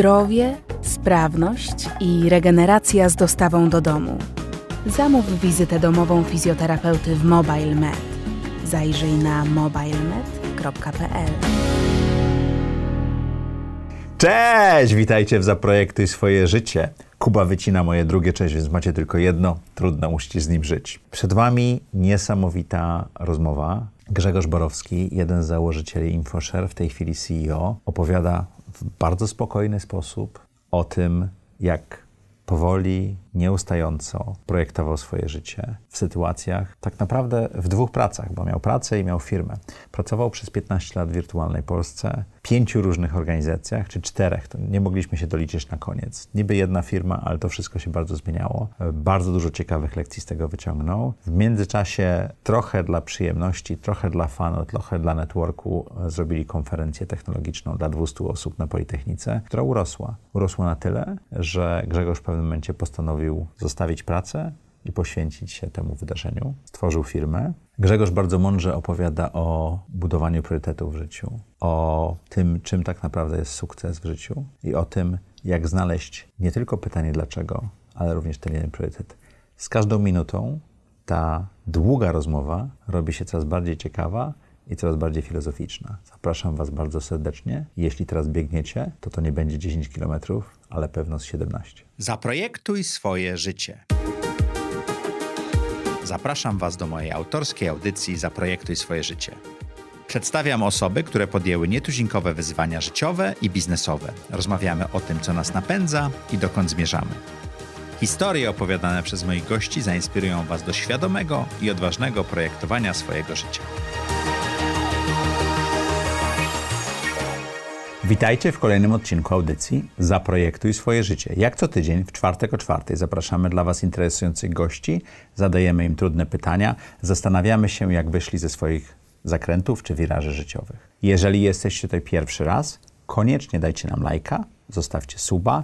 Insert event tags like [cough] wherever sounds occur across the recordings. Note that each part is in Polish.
zdrowie, sprawność i regeneracja z dostawą do domu. Zamów wizytę domową fizjoterapeuty w MobileMed. Zajrzyj na mobilemed.pl. Cześć! Witajcie w Zaprojektuj swoje życie. Kuba wycina moje drugie cześć, więc macie tylko jedno. Trudno, musicie z nim żyć. Przed Wami niesamowita rozmowa. Grzegorz Borowski, jeden z założycieli InfoShare, w tej chwili CEO, opowiada bardzo spokojny sposób o tym, jak powoli, nieustająco projektował swoje życie w sytuacjach, tak naprawdę w dwóch pracach, bo miał pracę i miał firmę. Pracował przez 15 lat w wirtualnej Polsce, pięciu różnych organizacjach, czy czterech, to nie mogliśmy się doliczyć na koniec. Niby jedna firma, ale to wszystko się bardzo zmieniało. Bardzo dużo ciekawych lekcji z tego wyciągnął. W międzyczasie trochę dla przyjemności, trochę dla fanu, trochę dla networku zrobili konferencję technologiczną dla 200 osób na Politechnice, która urosła. Urosła na tyle, że Grzegorz w pewnym momencie postanowił zostawić pracę i poświęcić się temu wydarzeniu. Stworzył firmę. Grzegorz bardzo mądrze opowiada o budowaniu priorytetów w życiu, o tym, czym tak naprawdę jest sukces w życiu i o tym, jak znaleźć nie tylko pytanie dlaczego, ale również ten jeden priorytet. Z każdą minutą ta długa rozmowa robi się coraz bardziej ciekawa i coraz bardziej filozoficzna. Zapraszam Was bardzo serdecznie. Jeśli teraz biegniecie, to to nie będzie 10 km, ale pewno z 17. Zaprojektuj swoje życie. Zapraszam Was do mojej autorskiej audycji Zaprojektuj swoje życie. Przedstawiam osoby, które podjęły nietuzinkowe wyzwania życiowe i biznesowe. Rozmawiamy o tym, co nas napędza i dokąd zmierzamy. Historie opowiadane przez moich gości zainspirują Was do świadomego i odważnego projektowania swojego życia. Witajcie w kolejnym odcinku audycji Zaprojektuj swoje życie. Jak co tydzień w czwartek o czwartej zapraszamy dla Was interesujących gości, zadajemy im trudne pytania, zastanawiamy się, jak wyszli ze swoich zakrętów czy wiraży życiowych. Jeżeli jesteście tutaj pierwszy raz, koniecznie dajcie nam lajka, zostawcie suba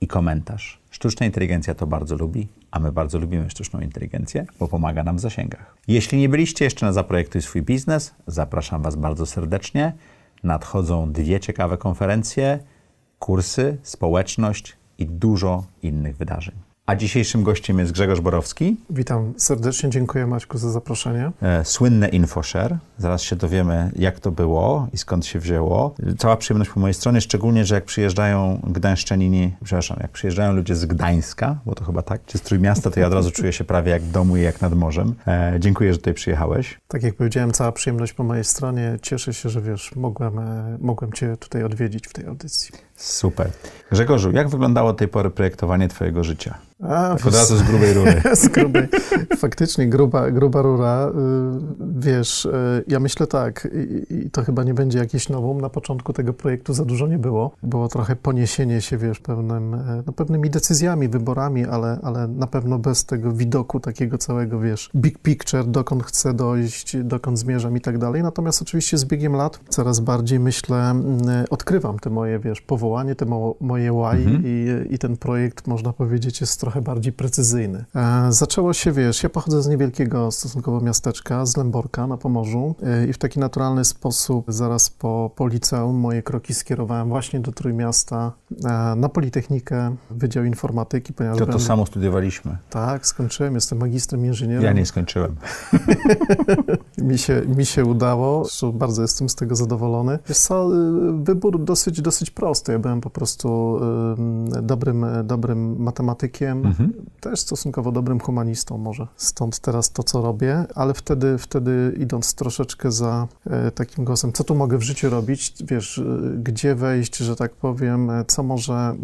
i komentarz. Sztuczna inteligencja to bardzo lubi, a my bardzo lubimy sztuczną inteligencję, bo pomaga nam w zasięgach. Jeśli nie byliście jeszcze na Zaprojektuj swój biznes, zapraszam Was bardzo serdecznie nadchodzą dwie ciekawe konferencje, kursy, społeczność i dużo innych wydarzeń. A dzisiejszym gościem jest Grzegorz Borowski. Witam serdecznie, dziękuję Maćku za zaproszenie. E, słynne InfoShare. Zaraz się dowiemy, jak to było i skąd się wzięło. Cała przyjemność po mojej stronie, szczególnie, że jak przyjeżdżają gdańszczanini, przepraszam, jak przyjeżdżają ludzie z Gdańska, bo to chyba tak, czy z Trójmiasta, to ja od razu czuję się prawie jak w domu i jak nad morzem. E, dziękuję, że tutaj przyjechałeś. Tak jak powiedziałem, cała przyjemność po mojej stronie. Cieszę się, że wiesz, mogłem, e, mogłem Cię tutaj odwiedzić w tej audycji. Super. Grzegorzu, jak wyglądało do tej pory projektowanie Twojego życia? A, tak od razu z grubej rury. [laughs] z grubej. Faktycznie gruba, gruba rura. Y, wiesz, y, ja myślę tak, i to chyba nie będzie jakiś nowum. Na początku tego projektu za dużo nie było. Było trochę poniesienie się, wiesz, pewnym, e, no, pewnymi decyzjami, wyborami, ale, ale na pewno bez tego widoku takiego całego, wiesz, big picture, dokąd chcę dojść, dokąd zmierzam i tak dalej. Natomiast oczywiście z biegiem lat coraz bardziej, myślę, odkrywam te moje, wiesz, powołanie, te moje why mhm. i, i ten projekt, można powiedzieć, jest trochę bardziej precyzyjny. E, zaczęło się, wiesz, ja pochodzę z niewielkiego stosunkowo miasteczka, z Lęborka na Pomorzu e, i w taki naturalny sposób zaraz po, po liceum moje kroki skierowałem właśnie do Trójmiasta e, na Politechnikę, Wydział Informatyki. Ponieważ to to samo studiowaliśmy. Tak, skończyłem, jestem magistrem inżynierem. Ja nie skończyłem. [laughs] mi, się, mi się udało, bardzo jestem z tego zadowolony. Wiesz co, wybór dosyć, dosyć prosty. Byłem po prostu dobrym, dobrym matematykiem, mhm. też stosunkowo dobrym humanistą może. Stąd teraz to, co robię, ale wtedy, wtedy idąc troszeczkę za e, takim głosem, co tu mogę w życiu robić, wiesz, e, gdzie wejść, że tak powiem, e, co może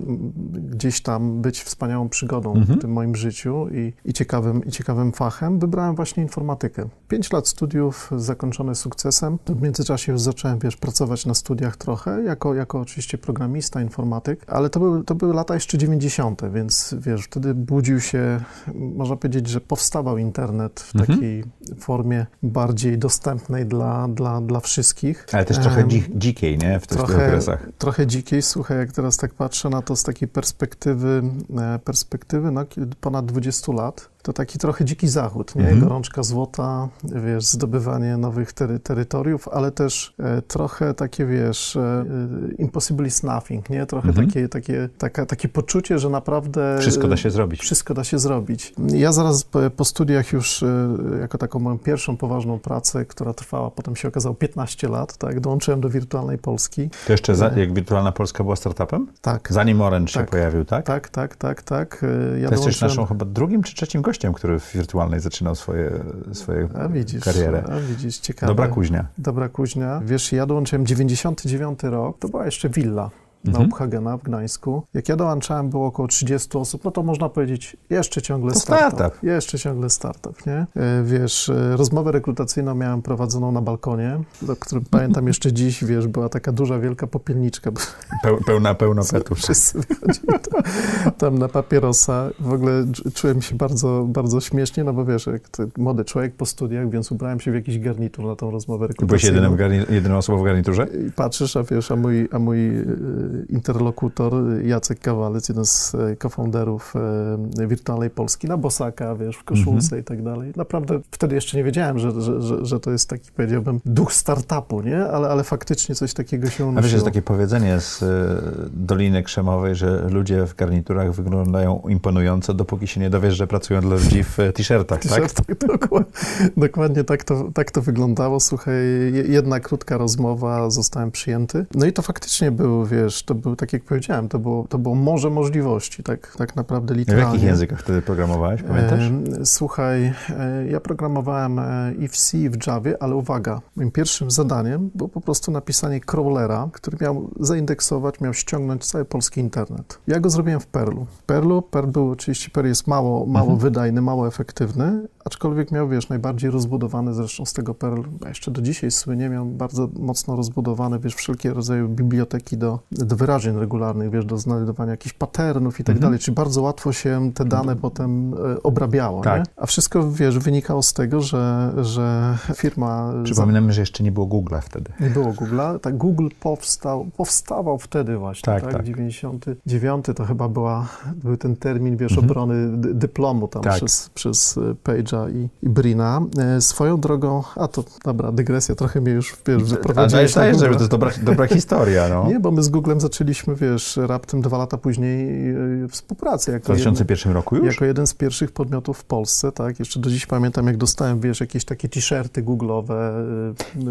gdzieś tam być wspaniałą przygodą mhm. w tym moim życiu i, i, ciekawym, i ciekawym fachem, wybrałem właśnie informatykę. Pięć lat studiów zakończone sukcesem. W międzyczasie już zacząłem, wiesz, pracować na studiach trochę, jako, jako oczywiście programista, informatyk, ale to były, to były lata jeszcze 90., więc wiesz, wtedy budził się, można powiedzieć, że powstawał internet w mhm. takiej formie bardziej dostępnej dla, dla, dla wszystkich. Ale też trochę dzi dzikiej, nie? W tych trochę, okresach. Trochę dzikiej, słuchaj, jak teraz tak patrzę na to z takiej perspektywy, e, perspektywy no, ponad 20 lat, to taki trochę dziki zachód, nie? Mhm. Gorączka złota, wiesz, zdobywanie nowych tery, terytoriów, ale też e, trochę takie, wiesz, e, e, impossible is nothing, nie? Trochę Mhm. takie, takie, taka, takie poczucie, że naprawdę... Wszystko da się zrobić. Wszystko da się zrobić. Ja zaraz po, po studiach już e, jako taką moją pierwszą poważną pracę, która trwała, potem się okazało 15 lat, tak, dołączyłem do Wirtualnej Polski. To jeszcze za, jak Wirtualna Polska była startupem? Tak, Zanim Orange się Tak. pojawił, tak? tak, tak, tak, tak. E, Ja to jesteś naszą chyba drugim czy trzecim gościem, który w Wirtualnej zaczynał swoje, swoje A widzisz, karierę. a widzisz, ciekawe. Dobra kuźnia. Dobra kuźnia. Wiesz, ja dołączyłem 99 rok, to była jeszcze willa na Mhm. Uphagena w Gdańsku. Jak ja dołączałem, było około 30 osób, no to można powiedzieć, jeszcze ciągle startup. startup. Jeszcze ciągle startup, nie? E, Wiesz, e, rozmowę rekrutacyjną miałem prowadzoną na balkonie, do którym pamiętam jeszcze dziś, wiesz, była taka duża, wielka popielniczka, pełna, pełna petów. wszyscy wychodzili tam, tam na papierosa. W ogóle czu- czułem się bardzo, bardzo śmiesznie, no bo wiesz, jak młody człowiek po studiach, więc ubrałem się w jakiś garnitur na tą rozmowę Byłeś rekrutacyjną. jedynym, garni- jedyną osobą w garniturze? I patrzysz, a wiesz, a mój, a mój e, interlokutor e, Jacek Kawalec, jeden z e, cofounderów e, Wirtualnej Polski, na bosaka, wiesz, w koszulce Mhm. i tak dalej. Naprawdę wtedy jeszcze nie wiedziałem, że, że, że, że to jest taki, powiedziałbym, duch startupu, nie? Ale, ale faktycznie coś takiego się A wiesz, unosiło. jest takie powiedzenie z y, Doliny Krzemowej, że ludzie w garniturach wyglądają imponująco, dopóki się nie dowiesz, że pracują dla ludzi w e, t-shirtach, tak? Tak, [laughs] dokładnie, dokładnie tak, to, tak to wyglądało. Słuchaj, je- jedna krótka rozmowa, zostałem przyjęty. No i to faktycznie był, wiesz, to był, tak jak powiedziałem, to było, to było morze możliwości, tak, tak naprawdę W literalnie. jakich językach wtedy programowałeś, pamiętasz? Słuchaj, e, ja programowałem e, i w C, i w Javie, ale uwaga, moim pierwszym zadaniem było po prostu napisanie crawlera, który miał zaindeksować, miał ściągnąć cały polski internet. Ja go zrobiłem w Perlu. Perlu, Perl był oczywiście, Perl jest mało, mało Mhm. wydajny, mało efektywny, aczkolwiek miał, wiesz, najbardziej rozbudowany zresztą z tego Perl, jeszcze do dzisiaj słynie, miał bardzo mocno rozbudowane, wiesz, wszelkie rodzaje biblioteki do, do wyrażeń regularnych, wiesz, do znajdowania jakichś patternów i tak Mhm. dalej, czyli bardzo łatwo się te dane potem e, obrabiało, Tak. nie? A wszystko, wiesz, wynikało z tego, że, że firma... Przypominamy, że jeszcze nie było Google'a wtedy. Nie było Google'a. Tak, Google powstał, powstawał wtedy właśnie, Tak, tak? tak. 99 to chyba była, był ten termin, wiesz, Mhm. obrony dy, dyplomu tam Tak. przez, przez e, Page'a i, i Brina. E, Swoją drogą, a to, dobra, dygresja, trochę mnie już, wiesz, wyprowadziłeś dajesz, na dajesz, żeby Google'a. to jest dobra, dobra historia, no. [laughs] Nie, bo my z Zaczęliśmy, wiesz, raptem dwa lata później e, współpracę. W Jako jeden- 2001 roku już? jako jeden z pierwszych podmiotów w Polsce, tak? Jeszcze do dziś pamiętam, jak dostałem, wiesz, jakieś takie t-shirty googlowe.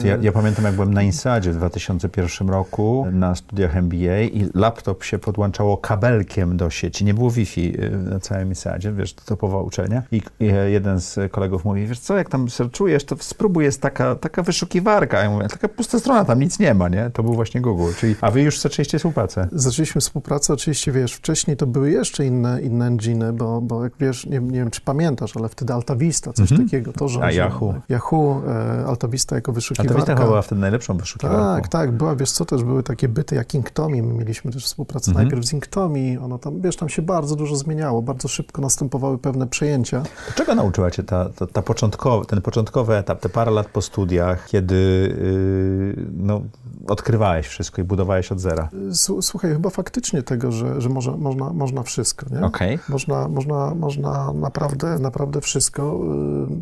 To Ja, ja pamiętam, jak byłem na Insadzie w 2001 roku na studiach MBA i laptop się podłączało kabelkiem do sieci. Nie było Wi-Fi y, na całym Insadzie, wiesz, to topowa uczelnia. I, jeden z kolegów mówi, wiesz co, jak tam searchujesz, to spróbuj, jest taka, taka wyszukiwarka. Ja mówię, taka pusta strona, tam nic nie ma, nie? To był właśnie Google. Czyli, a wy już zaczęliście współpracę. Zaczęliśmy współpracę, oczywiście, wiesz, wcześniej to były jeszcze inne, inne enginy, bo, bo jak wiesz, nie, nie wiem, czy pamiętasz, ale wtedy Alta Vista, coś Mhm. takiego, to A. Yahoo? Yahoo, e, Alta Vista jako wyszukiwarka. to Vista chyba była wtedy najlepszą wyszukiwarką. Tak, tak, była, wiesz co, też były takie byty jak Inktomi, my mieliśmy też współpracę Mhm. najpierw z Inktomi, ono tam, wiesz, tam się bardzo dużo zmieniało, bardzo szybko następowały pewne przejęcia. Czego nauczyła cię ta, ta, ta początkowa, ten początkowy etap, te parę lat po studiach, kiedy yy, no, odkrywałeś wszystko i budowałeś od zera? Słuchaj, chyba faktycznie tego, że, że może, można, można wszystko, nie? Okej. Można, można, można naprawdę, naprawdę wszystko.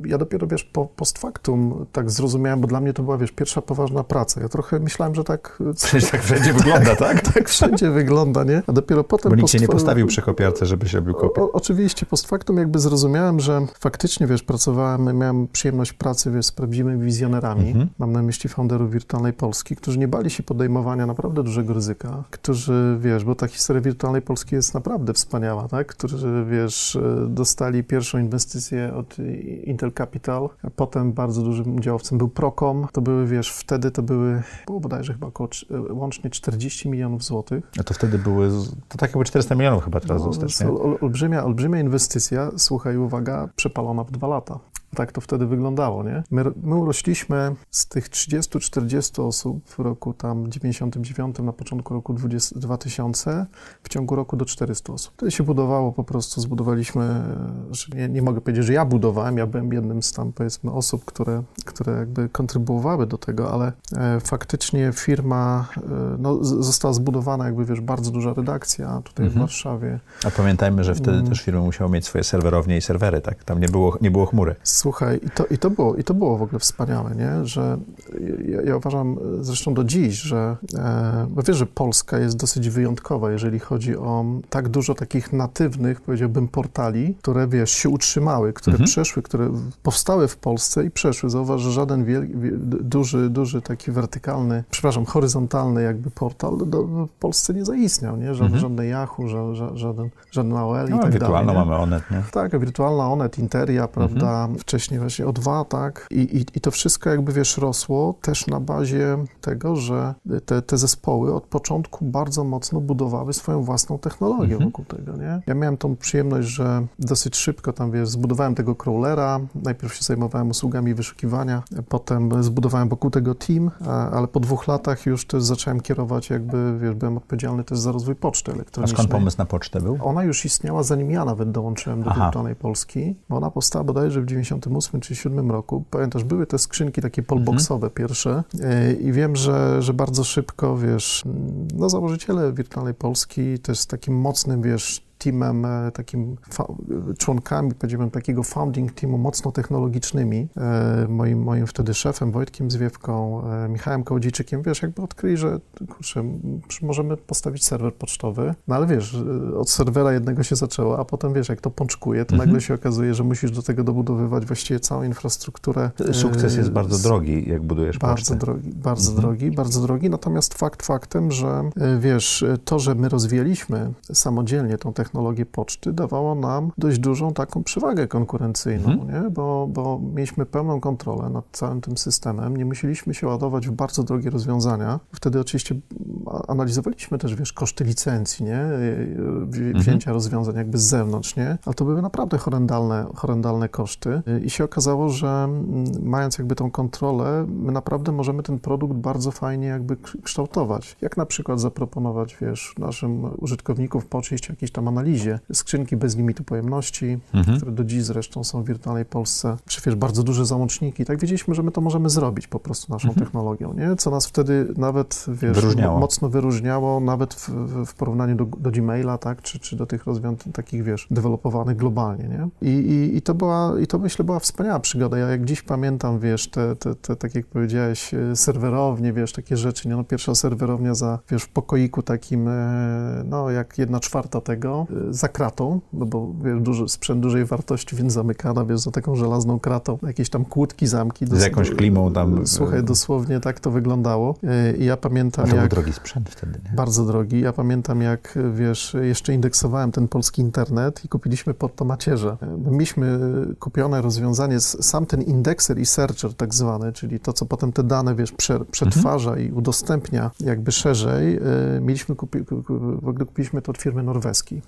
Y, Ja dopiero, wiesz, po, post factum tak zrozumiałem, bo dla mnie to była, wiesz, pierwsza poważna praca. Ja trochę myślałem, że tak, y, Przecież tak wszędzie [laughs] wygląda, tak? [laughs] tak wszędzie wygląda, nie? A dopiero potem... Bo nikt post cię nie postawił przy kopiarce, żebyś robił kopię. O, oczywiście, post factum jakby zrozumiałem, że faktycznie, wiesz, pracowałem, miałem przyjemność pracy, wiesz, z prawdziwymi wizjonerami. Mhm. Mam na myśli founderów Wirtualnej Polski, którzy nie bali się podejmowania naprawdę dużego ryzyka, którzy, wiesz, bo ta historia Wirtualnej Polski jest naprawdę wspaniała, tak? Którzy, wiesz, dostali pierwszą inwestycję od Intel Capital, a potem bardzo dużym udziałowcem był Procom. To były, wiesz, wtedy to były, było bodajże chyba około cz- łącznie 40 milionów złotych. A to wtedy były, to tak jakby 400 milionów chyba teraz No, dostać, to nie? olbrzymia, olbrzymia inwestycja, słuchaj, uwaga, przepalona w dwa lata. Tak to wtedy wyglądało, nie? My, my urośliśmy z tych 30-40 osób w roku tam 99, na początku roku 20, 2000, w ciągu roku do 400 osób. Wtedy się budowało po prostu, zbudowaliśmy, nie, nie mogę powiedzieć, że ja budowałem, ja byłem jednym z tam powiedzmy osób, które, które jakby kontrybuowały do tego, ale e, faktycznie firma e, no, została zbudowana jakby, wiesz, bardzo duża redakcja tutaj mhm. w Warszawie. A pamiętajmy, że wtedy mm. też firmy musiały mieć swoje serwerownie i serwery, tak? Tam nie było, nie było chmury. Słuchaj, i to, i to, było, i to było w ogóle wspaniałe, nie? Że ja, ja uważam zresztą do dziś, że e, bo wiesz, że Polska jest dosyć wyjątkowa, jeżeli chodzi o tak dużo takich natywnych, powiedziałbym, portali, które, wiesz, się utrzymały, które mhm. przeszły, które powstały w Polsce i przeszły. Zauważ, że żaden wielki, duży, duży taki wertykalny, przepraszam, horyzontalny jakby portal do, w Polsce nie zaistniał, nie? Żaden, mhm. Żadne Yahoo, żaden, żaden, żaden AOL no, i tak dalej. mamy Onet, nie? Tak, wirtualna Onet, Interia, prawda, mhm. Wcześniej właśnie O2, tak? I, i, I to wszystko jakby, wiesz, rosło też na bazie tego, że te, te zespoły od początku bardzo mocno budowały swoją własną technologię mhm. wokół tego, nie? Ja miałem tą przyjemność, że dosyć szybko tam, wiesz, zbudowałem tego crawlera, najpierw się zajmowałem usługami wyszukiwania, potem zbudowałem wokół tego team, ale po dwóch latach już też zacząłem kierować jakby, wiesz, byłem odpowiedzialny też za rozwój poczty elektronicznej. A skąd pomysł na pocztę był? Ona już istniała zanim ja nawet dołączyłem do wirtualnej Polski, bo ona powstała bodajże w 98 czy 7 roku. Pamiętasz, były te skrzynki takie polboxowe mhm. pierwsze e, i wiem, że, że bardzo szybko, wiesz, no założyciele wirtualnej Polski też z takim mocnym, wiesz, teamem, e, takim członkami, powiedziałbym, takiego founding teamu mocno technologicznymi, e, moim, moim wtedy szefem Wojtkiem Zwiewką, e, Michałem Kołodziejczykiem, wiesz, jakby odkryli, że kurczę, możemy postawić serwer pocztowy, no ale wiesz, od serwera jednego się zaczęło, a potem wiesz, jak to pączkuje, to mhm. nagle się okazuje, że musisz do tego dobudowywać właściwie całą infrastrukturę. Sukces jest bardzo drogi, jak budujesz bardzo pocztę. Drogi, bardzo mhm. drogi, bardzo drogi, natomiast fakt faktem, że wiesz, to, że my rozwijaliśmy samodzielnie tą technologię, technologię poczty dawało nam dość dużą taką przewagę konkurencyjną, mhm. nie? Bo, bo mieliśmy pełną kontrolę nad całym tym systemem, nie musieliśmy się ładować w bardzo drogie rozwiązania. Wtedy oczywiście analizowaliśmy też, wiesz, koszty licencji, nie? Mhm. Wzięcia mhm. rozwiązań jakby z zewnątrz, nie? Ale to były naprawdę horrendalne, horrendalne koszty i się okazało, że mm, mając jakby tą kontrolę, my naprawdę możemy ten produkt bardzo fajnie jakby kształtować. Jak na przykład zaproponować, wiesz, naszym użytkownikom po oczywiście jakieś tam analizie skrzynki bez limitu pojemności, mhm. które do dziś zresztą są w wirtualnej Polsce, czy wiesz, bardzo duże załączniki. Tak wiedzieliśmy, że my to możemy zrobić po prostu naszą mhm. technologią, nie? Co nas wtedy nawet, wiesz, wyróżniało. mocno wyróżniało, nawet w, w porównaniu do, do Gmaila, tak, czy, czy do tych rozwiązań takich, wiesz, dewelopowanych globalnie, nie? I, i, i to była, i to myślę była wspaniała przygoda. Ja jak dziś pamiętam, wiesz, te, te, te tak jak powiedziałeś, e, serwerownie, wiesz, takie rzeczy, nie? No pierwsza serwerownia za, wiesz, w pokoiku takim, e, no jak jedna czwarta tego, za kratą, no bo, wiesz, duży, sprzęt dużej wartości, więc zamykana, wiesz, za taką żelazną kratą, jakieś tam kłódki, zamki. Z jakąś klimą tam. Słuchaj, dosłownie tak to wyglądało. I ja pamiętam, to jak... był drogi sprzęt wtedy, nie? Bardzo drogi. Ja pamiętam, jak, wiesz, jeszcze indeksowałem ten polski internet i kupiliśmy pod to macierze. Mieliśmy kupione rozwiązanie, sam ten indekser i searcher tak zwany, czyli to, co potem te dane, wiesz, przetwarza mhm. i udostępnia jakby szerzej. Mieliśmy, kupi, w ogóle kupiliśmy to od firmy norweskiej,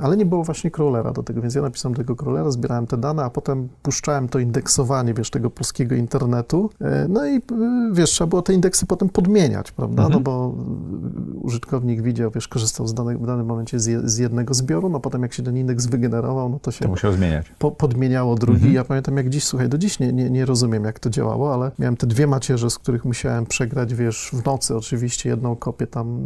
ale nie było właśnie crawlera do tego, więc ja napisałem tego crawlera, zbierałem te dane, a potem puszczałem to indeksowanie, wiesz, tego polskiego internetu. E, no i, wiesz, trzeba było te indeksy potem podmieniać, prawda? Mhm. No bo użytkownik widział, wiesz, korzystał z danej, w danym momencie z, z, jednego zbioru, no potem jak się ten indeks wygenerował, no to się to musiał zmieniać. Po, podmieniało drugi. Mhm. Ja pamiętam jak dziś, słuchaj, do dziś nie, nie, nie rozumiem, jak to działało, ale miałem te dwie macierze, z których musiałem przegrać, wiesz, w nocy oczywiście jedną kopię tam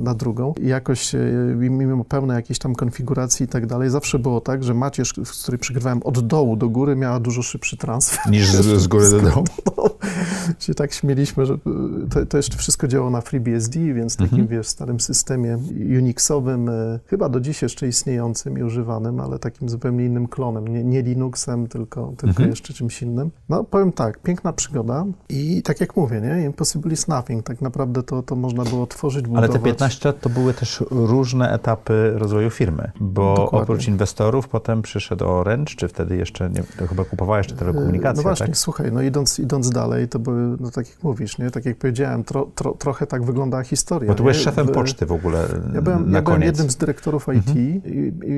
na drugą i jakoś mimo pełnej jakiejś tam konfiguracji i tak dalej, zawsze było tak, że macierz, z której przegrywałem od dołu do góry, miała dużo szybszy transfer. Niż z, z góry do [laughs] dołu. się tak śmieliśmy, że to, to jeszcze wszystko działało na FreeBSD, więc takim, mhm. wiesz, starym systemie Unixowym, e, chyba do dziś jeszcze istniejącym i używanym, ale takim zupełnie innym klonem, nie, nie Linuxem, tylko, tylko mhm. jeszcze czymś innym. No, powiem tak, piękna przygoda i tak jak mówię, nie, impossible is nothing, tak naprawdę to, to można było tworzyć, budować. Ale te 15 lat to były też różne etapy rozwoju firmy, bo Dokładnie. oprócz inwestorów potem przyszedł Orange, czy wtedy jeszcze, nie, to chyba kupowała jeszcze telekomunikację, No właśnie, tak? słuchaj, no idąc, idąc dalej, to były, no tak jak mówisz, nie, tak jak powiedziałem, tro, tro, trochę tak wygląda historia. Bo ty byłeś szefem poczty w ogóle Ja byłem, ja byłem jednym z dyrektorów IT i,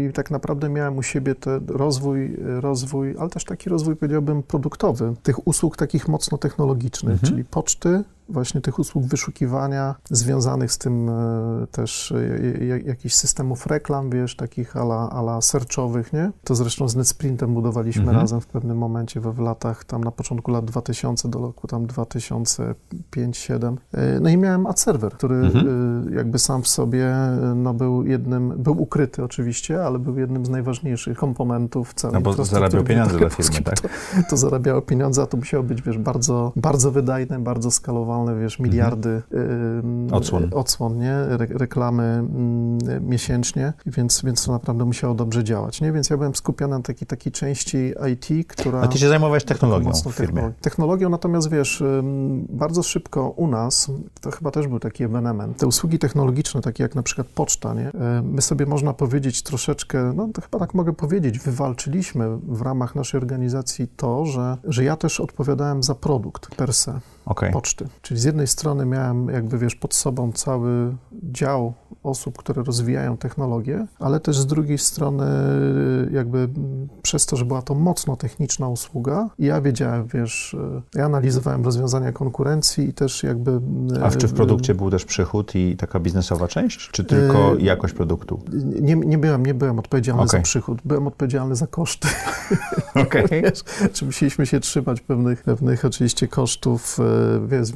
i tak naprawdę miałem u siebie ten rozwój, rozwój, ale też taki rozwój, powiedziałbym, produktowy, tych usług takich mocno technologicznych, Mhm. czyli poczty, właśnie tych usług wyszukiwania, związanych z tym e, też e, e, jakichś systemów reklam, wiesz, takich ala, ala searchowych, nie? To zresztą z NetSprintem budowaliśmy Mhm. razem w pewnym momencie w latach, tam na początku lat 2000 do roku tam 2005-2007. E, No i miałem AdServer, który Mhm. jakby sam w sobie no, był jednym, był ukryty oczywiście, ale był jednym z najważniejszych komponentów całej No bo zarabiał pieniądze dla polskiej. firmy, tak? To, to zarabiało pieniądze, a to musiało być, wiesz, bardzo, bardzo wydajne, bardzo skalowalne, wiesz, miliardy ym, Odsłon. odsłon nie? Re, reklamy ym, miesięcznie, więc, więc to naprawdę musiało dobrze działać, nie? Więc ja byłem skupiony na takiej, takiej części IT, która... A ty się zajmowałeś technologią w firmie. technologi- Technologią, natomiast wiesz, bardzo szybko u nas, to chyba też był taki ewenement, te usługi technologiczne, takie jak na przykład poczta, nie? E, My sobie można powiedzieć troszeczkę, no to chyba tak mogę powiedzieć, wywalczyliśmy w ramach naszej organizacji to, że, że ja też odpowiadałem za produkt per se Okej. poczty. Czyli z jednej strony miałem jakby, wiesz, pod sobą cały dział osób, które rozwijają technologię, ale też z drugiej strony jakby przez to, że była to mocno techniczna usługa, ja wiedziałem, wiesz, e, ja analizowałem rozwiązania konkurencji i też jakby... A w, czy w e, produkcie był też przychód i taka biznesowa część, czy tylko Yy, jakość produktu? Nie, nie, byłem, nie byłem odpowiedzialny Okej. za przychód, byłem odpowiedzialny za koszty. Okej. [laughs] Czy musieliśmy się trzymać pewnych, pewnych oczywiście kosztów, e,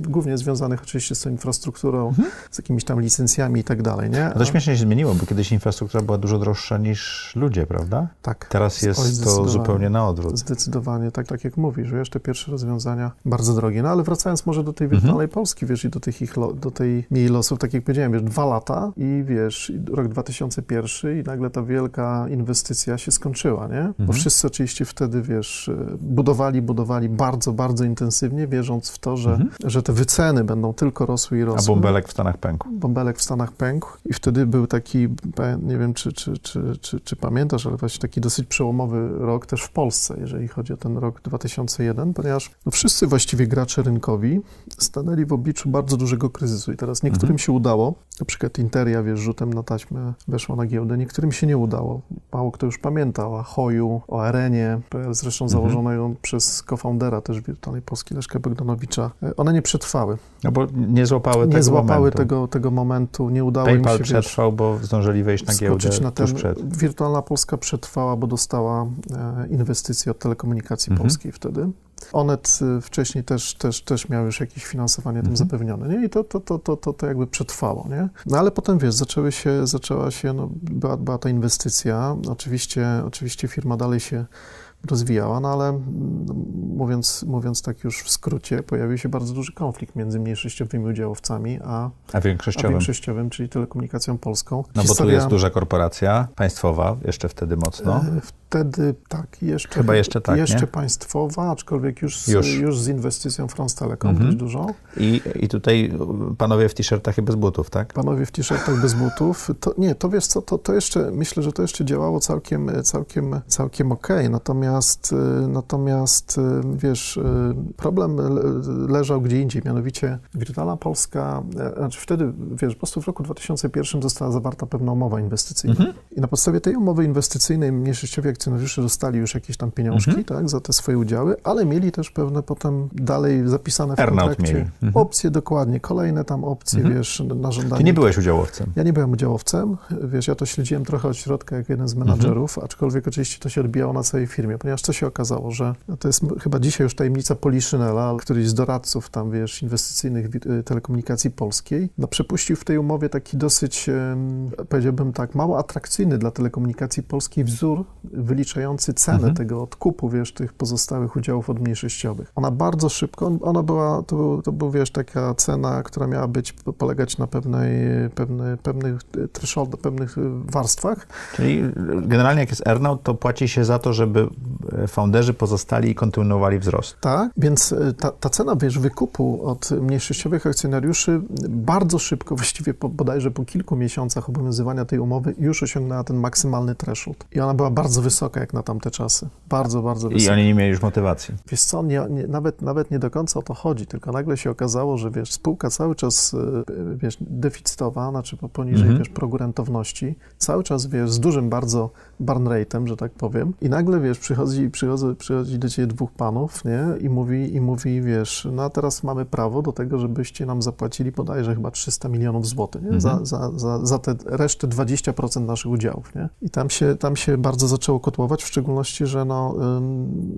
głównie związanych oczywiście z tą infrastrukturą, z jakimiś tam licencjami i tak dalej, nie? Mhm. No to śmiesznie się zmieniło, bo kiedyś infrastruktura była dużo droższa niż ludzie, prawda? tak. Teraz jest to zupełnie na odwrót. Zdecydowanie, tak, tak jak mówisz, wiesz, te pierwsze rozwiązania bardzo drogie. No ale wracając może do tej Mhm. wirtualnej Polski, wiesz, i do, tych ich do tej mieli losów, tak jak powiedziałem, wiesz, dwa lata i wiesz, rok 2001 i nagle ta wielka inwestycja się skończyła, nie? Bo Mhm. wszyscy oczywiście wtedy, wiesz, e, budowali, budowali bardzo, bardzo intensywnie, wierząc w to, że, Mhm. że te wyceny będą tylko rosły i A rosły. bąbelek w Stanach pękł. Bąbelek w Stanach pękł i wtedy był taki, nie wiem, czy, czy, czy, czy, czy pamiętasz, ale właśnie taki dosyć przełomowy rok też w Polsce, jeżeli chodzi o ten rok 2001, ponieważ no wszyscy właściwie gracze rynkowi stanęli w obliczu bardzo dużego kryzysu i teraz niektórym Mhm. się udało, na przykład Interia, wiesz, rzutem na taśmę weszła na giełdę, niektórym się nie udało. Mało kto już pamięta o Hoju, o Arenie, zresztą Mhm. założoną przez co-foundera też wirtualnej Polski, Leszka Bogdanowicza. One nie przetrwały. No bo nie złapały Nie tego złapały momentu. tego, tego momentu, nie udało PayPal im się, wiesz, przetrwał, bo zdążyli wejść na giełdę na ten... przed. Wirtualna Polska przetrwała, bo dostała e, inwestycje od telekomunikacji Mhm. polskiej wtedy. Onet y, wcześniej też, też, też miał już jakieś finansowanie tym Mhm. zapewnione, nie? I to, to, to, to, to, to jakby przetrwało, nie? No ale potem, wiesz, zaczęły się, zaczęła się, no, była, była ta inwestycja, oczywiście, oczywiście firma dalej się rozwijała, no ale mówiąc, mówiąc tak już w skrócie, pojawił się bardzo duży konflikt między mniejszościowymi udziałowcami, a, A a większościowym. większościowym, czyli telekomunikacją polską. No bo tu Historia- jest duża korporacja państwowa, jeszcze wtedy mocno. E, Wtedy tak, jeszcze, Chyba jeszcze tak, jeszcze nie? państwowa, aczkolwiek już, z- Już. już. z inwestycją France Telecom Mhm. dość dużą. I, I tutaj panowie w t-shirtach i bez butów, tak? Panowie w t-shirtach bez butów. To, nie, to wiesz co, to, to jeszcze, myślę, że to jeszcze działało całkiem, całkiem, całkiem okej, natomiast, y, natomiast y, wiesz, y, problem le- leżał gdzie indziej, mianowicie Wirtualna Polska, e, znaczy wtedy, wiesz, po prostu w roku 2001 została zawarta pewna umowa inwestycyjna Mhm. i na podstawie tej umowy inwestycyjnej mniejszościowi akcjonariusze dostali już jakieś tam pieniążki, Mhm. tak, za te swoje udziały, ale mieli też pewne potem dalej zapisane w Earnout kontrakcie. Mhm. opcje, dokładnie, kolejne tam opcje, Mhm. wiesz, na żądanie Ty nie byłeś udziałowcem. ja nie byłem udziałowcem, wiesz, ja to śledziłem trochę od środka jak jeden z Mhm. menadżerów, aczkolwiek oczywiście to się odbijało na całej firmie, ponieważ co się okazało, że to jest chyba dzisiaj już tajemnica Poliszynela, któryś z doradców tam, wiesz, inwestycyjnych y, telekomunikacji polskiej, no przepuścił w tej umowie taki dosyć, powiedziałbym tak, mało atrakcyjny dla telekomunikacji polskiej wzór wyliczający cenę Mhm. tego odkupu, wiesz, tych pozostałych udziałów od mniejszościowych. Ona bardzo szybko, ona była, to był, to był wiesz, taka cena, która miała być, polegać na pewnej, pewnej, pewnych threshold, pewnych y, warstwach. Czyli generalnie jak jest earnout, to płaci się za to, żeby e, founderzy pozostali i kontynuowali wzrost. Tak, więc ta, ta cena, wiesz, wykupu od mniejszościowych akcjonariuszy bardzo szybko, [laughs] właściwie po, bodajże po kilku miesiącach obowiązywania tej umowy już osiągnęła ten maksymalny threshold. I ona była bardzo wysoka. Wysoka jak na tamte czasy. Bardzo, bardzo wysoka. I oni nie mieli już motywacji. Wiesz co, nie, nie, nawet, nawet nie do końca o to chodzi, tylko nagle się okazało, że wiesz, spółka cały czas y, wiesz, deficytowa, znaczy poniżej Mhm. wiesz, progu rentowności, cały czas wiesz, z dużym bardzo burn rate'em, że tak powiem, i nagle wiesz, przychodzi, przychodzi, przychodzi do ciebie dwóch panów, nie, i mówi, i mówi, wiesz, no a teraz mamy prawo do tego, żebyście nam zapłacili bodajże chyba 300 milionów złotych, nie? Za, Mhm. za, za, za te resztę 20% naszych udziałów, nie? I tam się, tam się bardzo zaczęło kotłować, w szczególności, że no,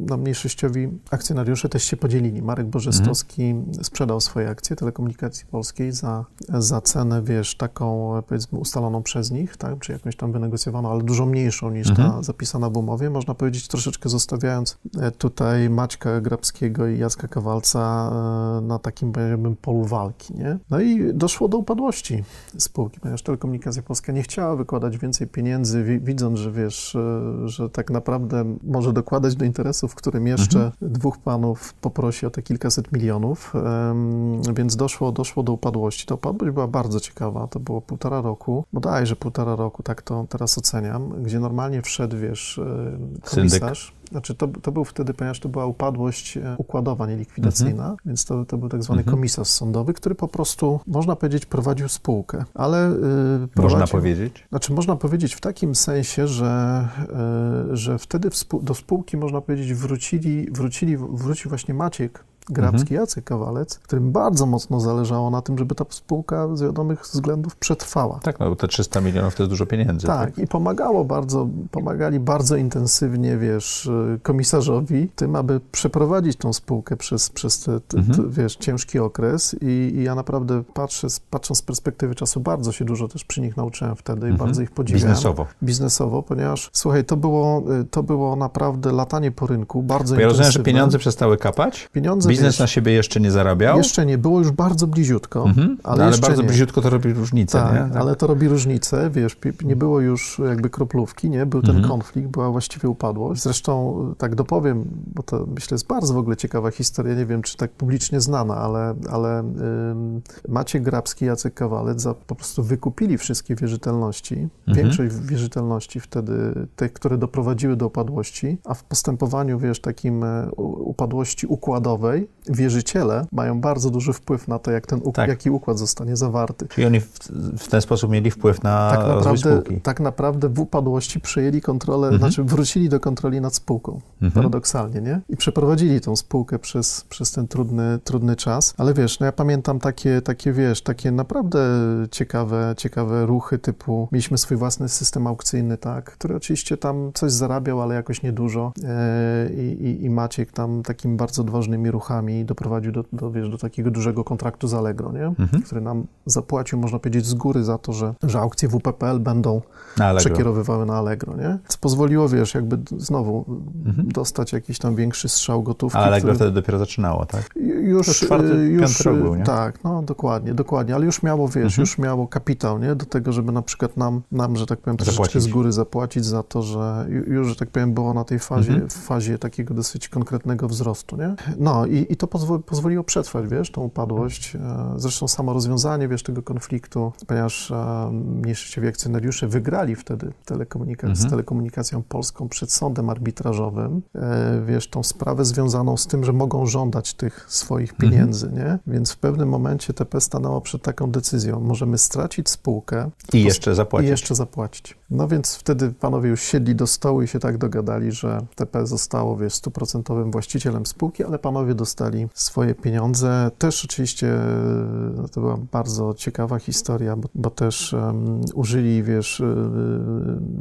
no mniejszościowi akcjonariusze też się podzielili. Marek Bożestowski sprzedał swoje akcje Telekomunikacji Polskiej za, za cenę, wiesz, taką powiedzmy ustaloną przez nich, tak, czy jakąś tam wynegocjowaną, ale dużo mniejszą niż ta Mhm. zapisana w umowie. Można powiedzieć, troszeczkę zostawiając e, tutaj Maćka Grabskiego i Jacka Kowalca e, na takim, powiedziałbym, polu walki, nie? No i doszło do upadłości spółki, ponieważ Telekomunikacja Polska nie chciała wykładać więcej pieniędzy, wi- widząc, że wiesz, e, że tak naprawdę może dokładać do interesów, w którym jeszcze dwóch panów poprosi o te kilkaset milionów, więc doszło, doszło do upadłości. Ta upadłość była bardzo ciekawa, to było półtora roku, bodajże półtora roku, tak to teraz oceniam, gdzie normalnie wszedł, wiesz, e, komisarz, znaczy to, to był wtedy, ponieważ to była upadłość e, układowa, nie likwidacyjna, więc to, to był tak zwany Mhm. komisarz sądowy, który po prostu, można powiedzieć, prowadził spółkę, ale y, Można prowadził, powiedzieć? znaczy można powiedzieć w takim sensie, że, e, że wtedy współ, do spółki, można powiedzieć, wrócili, wrócili, wrócił właśnie Maciek Grabski, Mhm. Jacek Kawalec, którym bardzo mocno zależało na tym, żeby ta spółka z wiadomych względów przetrwała. Tak, no bo te 300 milionów to jest dużo pieniędzy. Tak, i pomagało bardzo, pomagali bardzo intensywnie, wiesz, y, komisarzowi tym, aby przeprowadzić tą spółkę przez, przez te, te, Mhm. te, wiesz, ciężki okres i, i ja naprawdę patrzę, patrząc z perspektywy czasu, bardzo się dużo też przy nich nauczyłem wtedy i Mhm. bardzo ich podziwiam. Biznesowo. Biznesowo, ponieważ, słuchaj, to było, y, to było naprawdę latanie po rynku, bardzo Bo ja rozumiem, że intensywne. pieniądze przestały kapać, Pieniądze, biznes wiesz, na siebie jeszcze nie zarabiał, jeszcze nie było, już bardzo bliziutko, mhm. ale no, ale bardzo nie. bliziutko to robi różnicę, Tak, nie? ale to robi różnicę, wiesz, nie było już jakby kroplówki, nie? Był ten Mhm. konflikt, była właściwie upadłość. Zresztą y, tak dopowiem, bo to myślę jest bardzo w ogóle ciekawa historia, nie wiem, czy tak publicznie znana, ale, ale ym, Maciek Grabski i Jacek Kawalec za, po prostu wykupili wszystkie wierzytelności, Mhm. większość wierzytelności wtedy, te, które doprowadziły do upadłości, a w postępowaniu, wiesz, takim e, upadłości układowej, wierzyciele mają bardzo duży wpływ na to, jak ten, Tak. jaki układ zostanie zawarty Czyli oni w, w ten sposób mieli wpływ na tak rozwój naprawdę, spółki. tak naprawdę w upadłości przejęli kontrolę, Mhm. znaczy wrócili do kontroli nad spółką, Mhm. paradoksalnie, nie? I przeprowadzili tą spółkę przez, przez ten trudny, trudny czas. Ale wiesz, no ja pamiętam takie, takie, wiesz, takie naprawdę ciekawe, ciekawe ruchy typu, mieliśmy swój własny system aukcyjny, tak, który oczywiście tam coś zarabiał, ale jakoś niedużo e, i, i, i Maciek tam takimi bardzo odważnymi ruchami doprowadził do, do, wiesz, do takiego dużego kontraktu z Allegro, nie? Mhm. który nam zapłacił, można powiedzieć, z góry za to, że, że aukcje WPPL będą Na przekierowywały na Allegro, nie? Co pozwoliło, wiesz, jakby znowu Mhm. dostać jakiś tam większy strzał gotówki. A Allegro który- wtedy dopiero zaczynało, tak? już, To czwarty, y, już rok był, nie? Tak, no dokładnie, dokładnie, ale już miało, wiesz, Mhm. już miało kapitał, nie? Do tego, żeby na przykład nam, nam że tak powiem, troszeczkę Zapłacić. z góry zapłacić za to, że ju- już, że tak powiem, było na tej fazie, Mhm. fazie takiego dosyć konkretnego wzrostu, nie? No i, i to pozwoli, pozwoliło przetrwać, wiesz, tą upadłość. E, Zresztą samo rozwiązanie, wiesz, tego konfliktu, ponieważ e, mniejszościowi akcjonariusze wygrali wtedy telekomunika- z Mhm. telekomunikacją polską przed sądem arbitrażowym, e, wiesz, tą sprawę związaną z tym, że mogą żądać tych swoich Mhm. pieniędzy, nie? Więc w pewnym momencie TP stanęło przed taką decyzją. Możemy stracić spółkę I jeszcze i zapłacić. jeszcze zapłacić. No więc wtedy panowie już siedli do stołu i się tak dogadali, że TP zostało, wiesz, stuprocentowym właścicielem spółki, ale panowie dostali swoje pieniądze. Też oczywiście e, to była bardzo ciekawa historia, bo, bo też em, użyli, wiesz, e,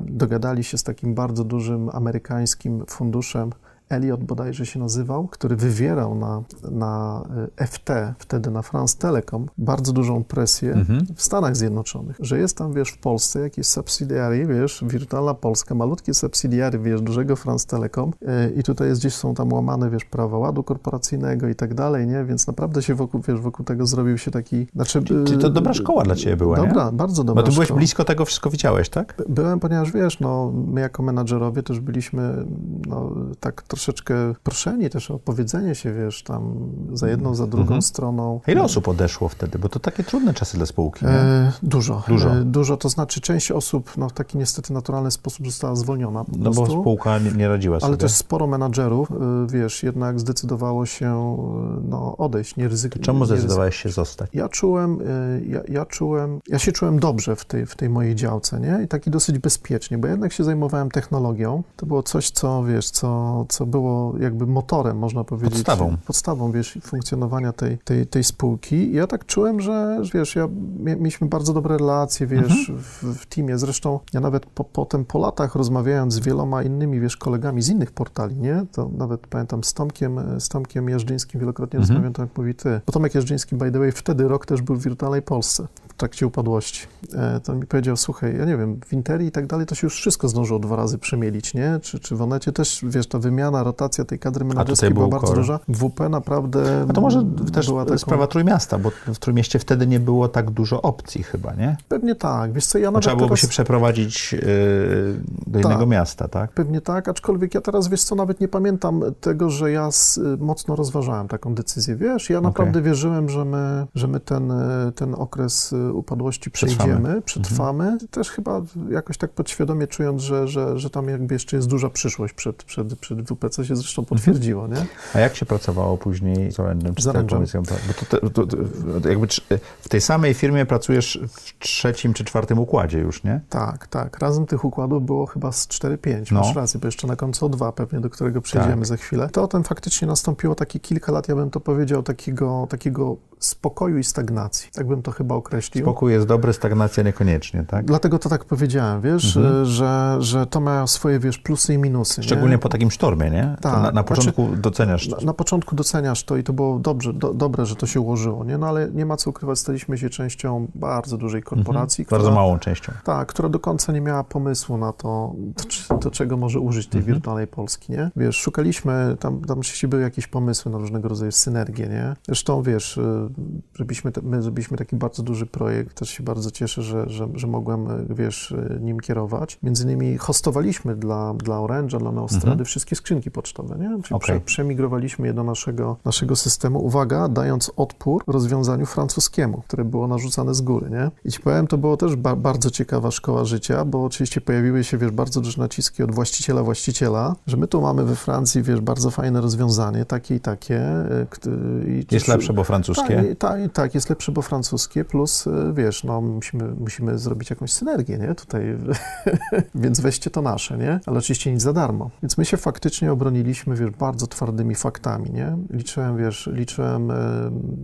dogadali się z takim bardzo dużym amerykańskim funduszem Elliot bodajże się nazywał, który wywierał na, na e, FT, wtedy na France Telecom, bardzo dużą presję Mhm. w Stanach Zjednoczonych, że jest tam, wiesz, w Polsce jakieś subsidiary, wiesz, wirtualna Polska, malutkie subsidiary, wiesz, dużego France Telecom yy, i tutaj jest gdzieś są tam łamane, wiesz, prawa ładu korporacyjnego i tak dalej, nie? Więc naprawdę się wokół, wiesz, wokół tego zrobił się taki, znaczy... Czyli to dobra szkoła dla ciebie była, nie? Dobra, bardzo dobra Bo ty byłeś szkoła. blisko tego, wszystko widziałeś, tak? Byłem, ponieważ wiesz, no, my jako menadżerowie też byliśmy no, tak troszeczkę proszeni też o powiedzenie się, wiesz, tam za jedną, za drugą Mhm. stroną. Ile osób odeszło wtedy? Bo to takie trudne czasy dla spółki, nie? E, dużo. Dużo. E, dużo, to znaczy część osób no, w taki niestety naturalny sposób została zwolniona No bo spółka nie, nie radziła sobie. Ale też sporo menadżerów, y, wiesz, jednak zdecydowało się y, no, odejść, nie ryzykować. Czemu zdecydowałeś się zostać? Ja czułem, y, ja, ja czułem, ja się czułem dobrze w tej, w tej mojej działce, nie? I taki dosyć bezpiecznie, bo jednak się zajmowałem technologią. To było coś, co, wiesz, co, co było jakby motorem, można powiedzieć. Podstawą. Podstawą, wiesz, funkcjonowania tej, tej, tej spółki. I ja tak czułem, że, wiesz, ja, mieliśmy bardzo dobre relacje, wiesz, w, w teamie. Zresztą ja nawet po, potem po latach rozmawiając z wieloma innymi, wiesz, kolegami z innych portali, nie? To nawet pamiętam z Tomkiem, z Tomkiem Jeżdżyńskim wielokrotnie Mhm. rozmawiałem, Tomek mówi ty. Bo Tomek Jeżdżyński, by the way, wtedy rok też był w wirtualnej Polsce w trakcie upadłości. E, to mi powiedział, słuchaj, ja nie wiem, w Interi i tak dalej to się już wszystko zdążyło dwa razy przemielić, nie? Czy, czy w Onecie też, wiesz, ta wymiana, rotacja tej kadry menedżerskiej była był bardzo core. duża. WP naprawdę A to może też była taką... sprawa Trójmiasta, bo w Trójmieście wtedy nie było tak dużo opcji chyba, nie? Pewnie tak, wiesz co, ja nawet trzeba byłoby teraz... się przeprowadzić yy, do innego Tak. miasta, tak? Pewnie tak, aczkolwiek ja teraz, wiesz co, nawet nie pamiętam tego, że ja s- mocno rozważałem taką decyzję, wiesz, ja naprawdę wierzyłem, że my, że my ten, e, ten okres e, upadłości Przetrwamy. przejdziemy, przetrwamy, też chyba jakoś tak podświadomie czując, że, że, że tam jakby jeszcze jest duża przyszłość przed, przed, przed WP, co się zresztą potwierdziło, nie? A jak się pracowało później z Orężem? czy Z Orange'em. Telkommunikacją? Bo to, to, to, jakby w tej samej firmie pracujesz w trzecim czy czwartym układzie już, nie? Tak, tak. Razem tych układów było chyba z 4-5. No. Masz rację, bo jeszcze na końcu 2 pewnie, do którego przejdziemy Tak. za chwilę. To ten faktycznie nastąpiło takie kilka lat, ja bym to powiedział, takiego, takiego spokoju i stagnacji. Tak bym to chyba określił. Spokój jest dobry, stagnacja niekoniecznie, tak? Dlatego to tak powiedziałem, wiesz, Mhm. że, że to ma swoje, wiesz, plusy i minusy. Szczególnie nie? po takim sztormie, nie? To Tak. na, na Znaczy, początku doceniasz Na, na początku doceniasz to i to było dobrze, do, dobre, że to się ułożyło, nie? No ale nie ma co ukrywać, staliśmy się częścią bardzo dużej korporacji, Mhm. bardzo która, małą częścią. Tak, która do końca nie miała pomysłu na to, do, czego może użyć tej Mhm. wirtualnej Polski, nie? Wiesz, szukaliśmy, tam, tam były jakieś pomysły na różnego rodzaju synergie, nie? Zresztą, wiesz, y, zrobiliśmy, te, my zrobiliśmy taki bardzo duży projekt, też się bardzo cieszę, że, że, że mogłem, y, wiesz, y, nim kierować. Między innymi hostowaliśmy dla, dla Orange'a, dla Neostrady Mhm. wszystkie skrzynki pocztowe, nie? Czyli Okej. prze, przemigrowaliśmy je do naszego, naszego systemu, uwaga, dając odpór rozwiązaniu francuskiemu, które było narzucane z góry, nie? I ci powiem, to było też ba bardzo ciekawa szkoła życia, bo oczywiście pojawiły się, wiesz, bardzo duże naciski od właściciela właściciela, że my tu mamy we Francji, wiesz, bardzo fajne rozwiązanie, takie i takie. kt- i Jest lepsze, bo francuskie. tak, tak, tak, jest lepsze, bo francuskie, plus y, wiesz, no musimy, musimy zrobić jakąś synergię, nie? Tutaj, [laughs] więc weźcie to nasze, nie? Ale oczywiście nic za darmo. Więc my się faktycznie obroniliśmy, wiesz, bardzo twardymi faktami, nie? Liczyłem, wiesz, liczyłem y,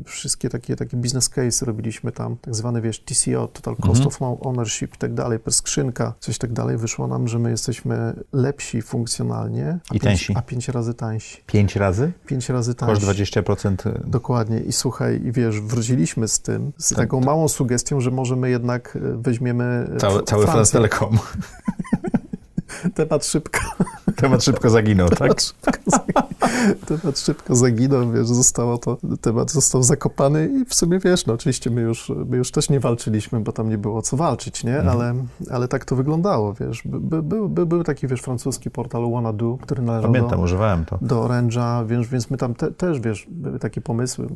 wszystkie takie, takie business case, robiliśmy tam tak zwany, wiesz, TCO, Total Cost Mhm. of Ownership i tak dalej, per skrzynka, coś tak dalej. Wyszło nam, że my jesteśmy lepsi funkcjonalnie, I pięć, tańsi. a pięć razy tańsi. Pięć razy? Pięć razy tańsi. Koszt 20%. Dokładnie. I słuchaj, i wiesz, wróciliśmy z tym, z Tak, taką to- małą sugestią, że może my jednak e, weźmiemy e, Cały, cały France Francję. [laughs] Temat szybko, Temat szybko zaginął, tak? temat szybko, zaginął. [laughs] temat szybko zaginął, wiesz, zostało to, temat został zakopany i w sumie, wiesz, no oczywiście my już, my już też nie walczyliśmy, bo tam nie było co walczyć, nie? Mhm. Ale, ale tak to wyglądało, wiesz. By, by, był, by, był taki, wiesz, francuski portal Wanadu, który należał Pamiętam, do, używałem to. do Orange'a, więc, więc my tam te, też, wiesz, były takie pomysły,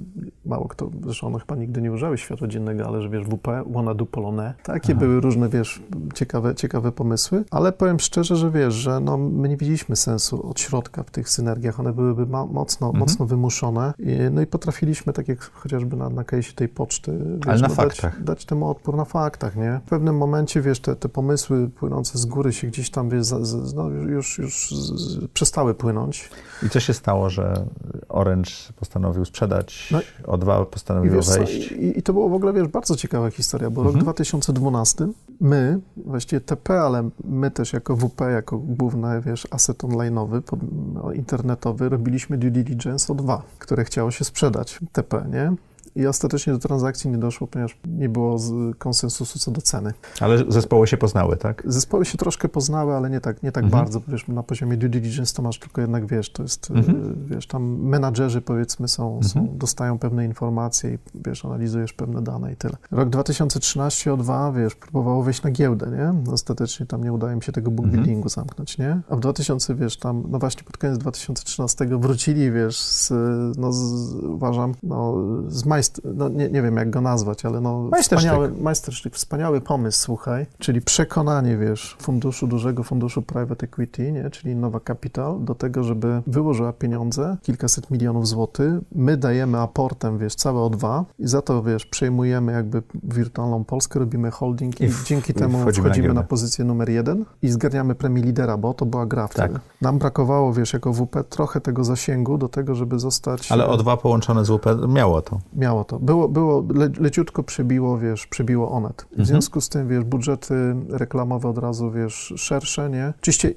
mało kto, zresztą one chyba nigdy nie używały światła dziennego, ale że wiesz, WP, Wanadu Polonais, takie Aha. były różne, wiesz, ciekawe, ciekawe pomysły, ale powiem szczerze, że wiesz, że no, my nie widzieliśmy sensu od środka w tych synergiach, one byłyby mocno, Mhm. mocno wymuszone, I, no i potrafiliśmy, tak jak chociażby na, na case'ie tej poczty, wiesz, Ale na no, faktach. Dać, dać temu odpór na faktach, nie? W pewnym momencie, wiesz, te, te pomysły płynące z góry się gdzieś tam, wiesz, za, z, no, już, już z, z, przestały płynąć. I co się stało, że Orange postanowił sprzedać, No O2 I, postanowił wiesz wejść? i, I to było w ogóle, wiesz, bardzo ciekawa historia, bo Mhm. rok 2012 my, właściwie TP, ale my też jako WP, jako główny, wiesz, asset online'owy, no, internetowy, robiliśmy due diligence o dwa, które chciało się sprzedać, TP, nie? I ostatecznie do transakcji nie doszło, ponieważ nie było konsensusu co do ceny. Ale zespoły się poznały, tak? Zespoły się troszkę poznały, ale nie tak, nie tak mhm. bardzo. Wiesz, na poziomie due diligence to masz tylko jednak, wiesz, to jest, mhm. wiesz, tam menadżerzy powiedzmy są, mhm. są, dostają pewne informacje i, wiesz, analizujesz pewne dane i tyle. Rok 2013 O2, wiesz, próbowało wejść na giełdę, nie? Ostatecznie tam nie udaje mi się tego bookbuildingu mhm. zamknąć, nie? A w 2000, wiesz, tam, no właśnie pod koniec 2013 wrócili, wiesz, z, no z, uważam, no z majst... no nie, nie wiem jak go nazwać, ale no wspaniały, majstersztyk, wspaniały pomysł, słuchaj, czyli przekonanie, wiesz, funduszu, dużego funduszu private equity, nie? Czyli Nowa Capital, do tego, żeby wyłożyła pieniądze, kilkaset milionów złotych, my dajemy aportem, wiesz, całe O2 i za to, wiesz, przejmujemy jakby wirtualną Polskę, robimy holding i, i dzięki temu wchodzimy, wchodzimy na, na, pozycję numer jeden i zgarniamy premię lidera, bo to była gra. Tak. Nam brakowało, wiesz, jako WP trochę tego zasięgu do tego, żeby zostać... Ale O2 połączone z WP miało to. Miało to. Było, było le, leciutko przebiło, wiesz, przebiło Onet. W mhm. związku z tym, wiesz, budżety reklamowe od razu, wiesz, szersze, nie? Oczywiście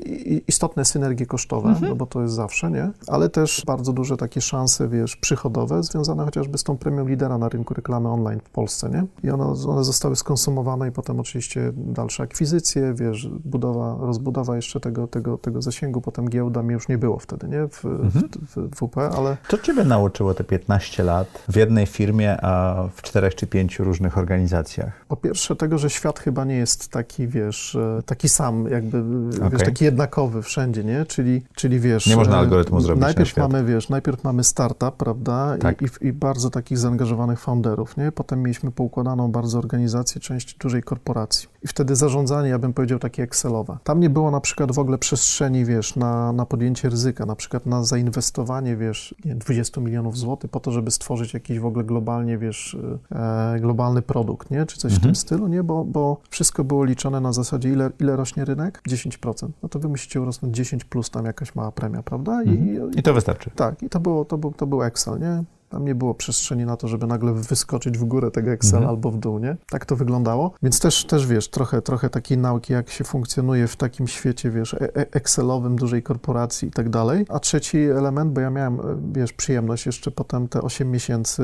istotne synergie kosztowe, mhm. no bo to jest zawsze, nie? Ale też bardzo duże takie szanse, wiesz, przychodowe, związane chociażby z tą premią lidera na rynku reklamy online w Polsce, nie? I one, one zostały skonsumowane i potem oczywiście dalsze akwizycje, wiesz, budowa, rozbudowa jeszcze tego, tego, tego zasięgu, potem giełda mi już nie było wtedy, nie? W, mhm. w, w WP, ale... Co ciebie nauczyło te 15 lat w jednej firmie, a w czterech czy pięciu różnych organizacjach? Po pierwsze tego, że świat chyba nie jest taki, wiesz, e, taki sam, jakby, okay. wiesz, taki jednakowy wszędzie, nie? Czyli, czyli wiesz... Nie można e, algorytmu zrobić Najpierw na mamy, wiesz, najpierw mamy startup, prawda? Tak. I, i, I, bardzo takich zaangażowanych founderów, nie? Potem mieliśmy poukładaną bardzo organizację, część dużej korporacji. I wtedy zarządzanie, ja bym powiedział, takie Excelowe. Tam nie było na przykład w ogóle przestrzeni, wiesz, na, na podjęcie ryzyka, na przykład na zainwestowanie, wiesz, nie, 20 milionów złotych po to, żeby stworzyć jakiś w ogóle globalnie, wiesz, e, globalny produkt, nie? Czy coś mhm. w tym stylu, nie? Bo, bo wszystko było liczone na zasadzie, ile, ile rośnie rynek? 10%. No to wy musicie urosnąć 10 plus tam jakaś mała premia, prawda? I, mhm. I to wystarczy. Tak, i to, było, to, był, to był Excel, nie? Tam nie było przestrzeni na to, żeby nagle wyskoczyć w górę tego Excel mhm. albo w dół, nie? Tak to wyglądało. Więc też, też wiesz, trochę, trochę takiej nauki, jak się funkcjonuje w takim świecie, wiesz, e, e, Excelowym, dużej korporacji i tak dalej. A trzeci element, bo ja miałem, e, wiesz, przyjemność jeszcze potem te 8 miesięcy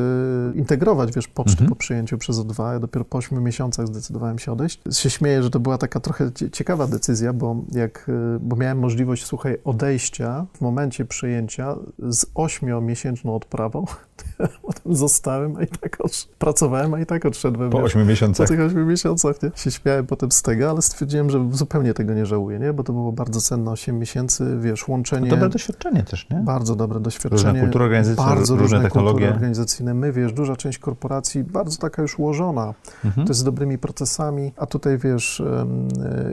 integrować, wiesz, poczty mhm. po przyjęciu przez O2. Ja dopiero po 8 miesiącach zdecydowałem się odejść. Się śmieję, że to była taka trochę ciekawa decyzja, bo jak, bo miałem możliwość, słuchaj, odejścia w momencie przyjęcia z 8-miesięczną odprawą [laughs] Potem zostałem, a i tak odsz- pracowałem, a i tak odszedłem. Po ośmiu miesiącach. Po tych ośmiu miesiącach, nie? Się śmiałem potem z tego, ale stwierdziłem, że zupełnie tego nie żałuję, nie? Bo to było bardzo cenne 8 miesięcy, wiesz, łączenie... dobre doświadczenie też, nie? Bardzo dobre doświadczenie. Różne kultury organizacyjne, bardzo różne, różne technologie. organizacyjne. My, wiesz, duża część korporacji, bardzo taka już ułożona, mhm. to jest z dobrymi procesami, a tutaj, wiesz,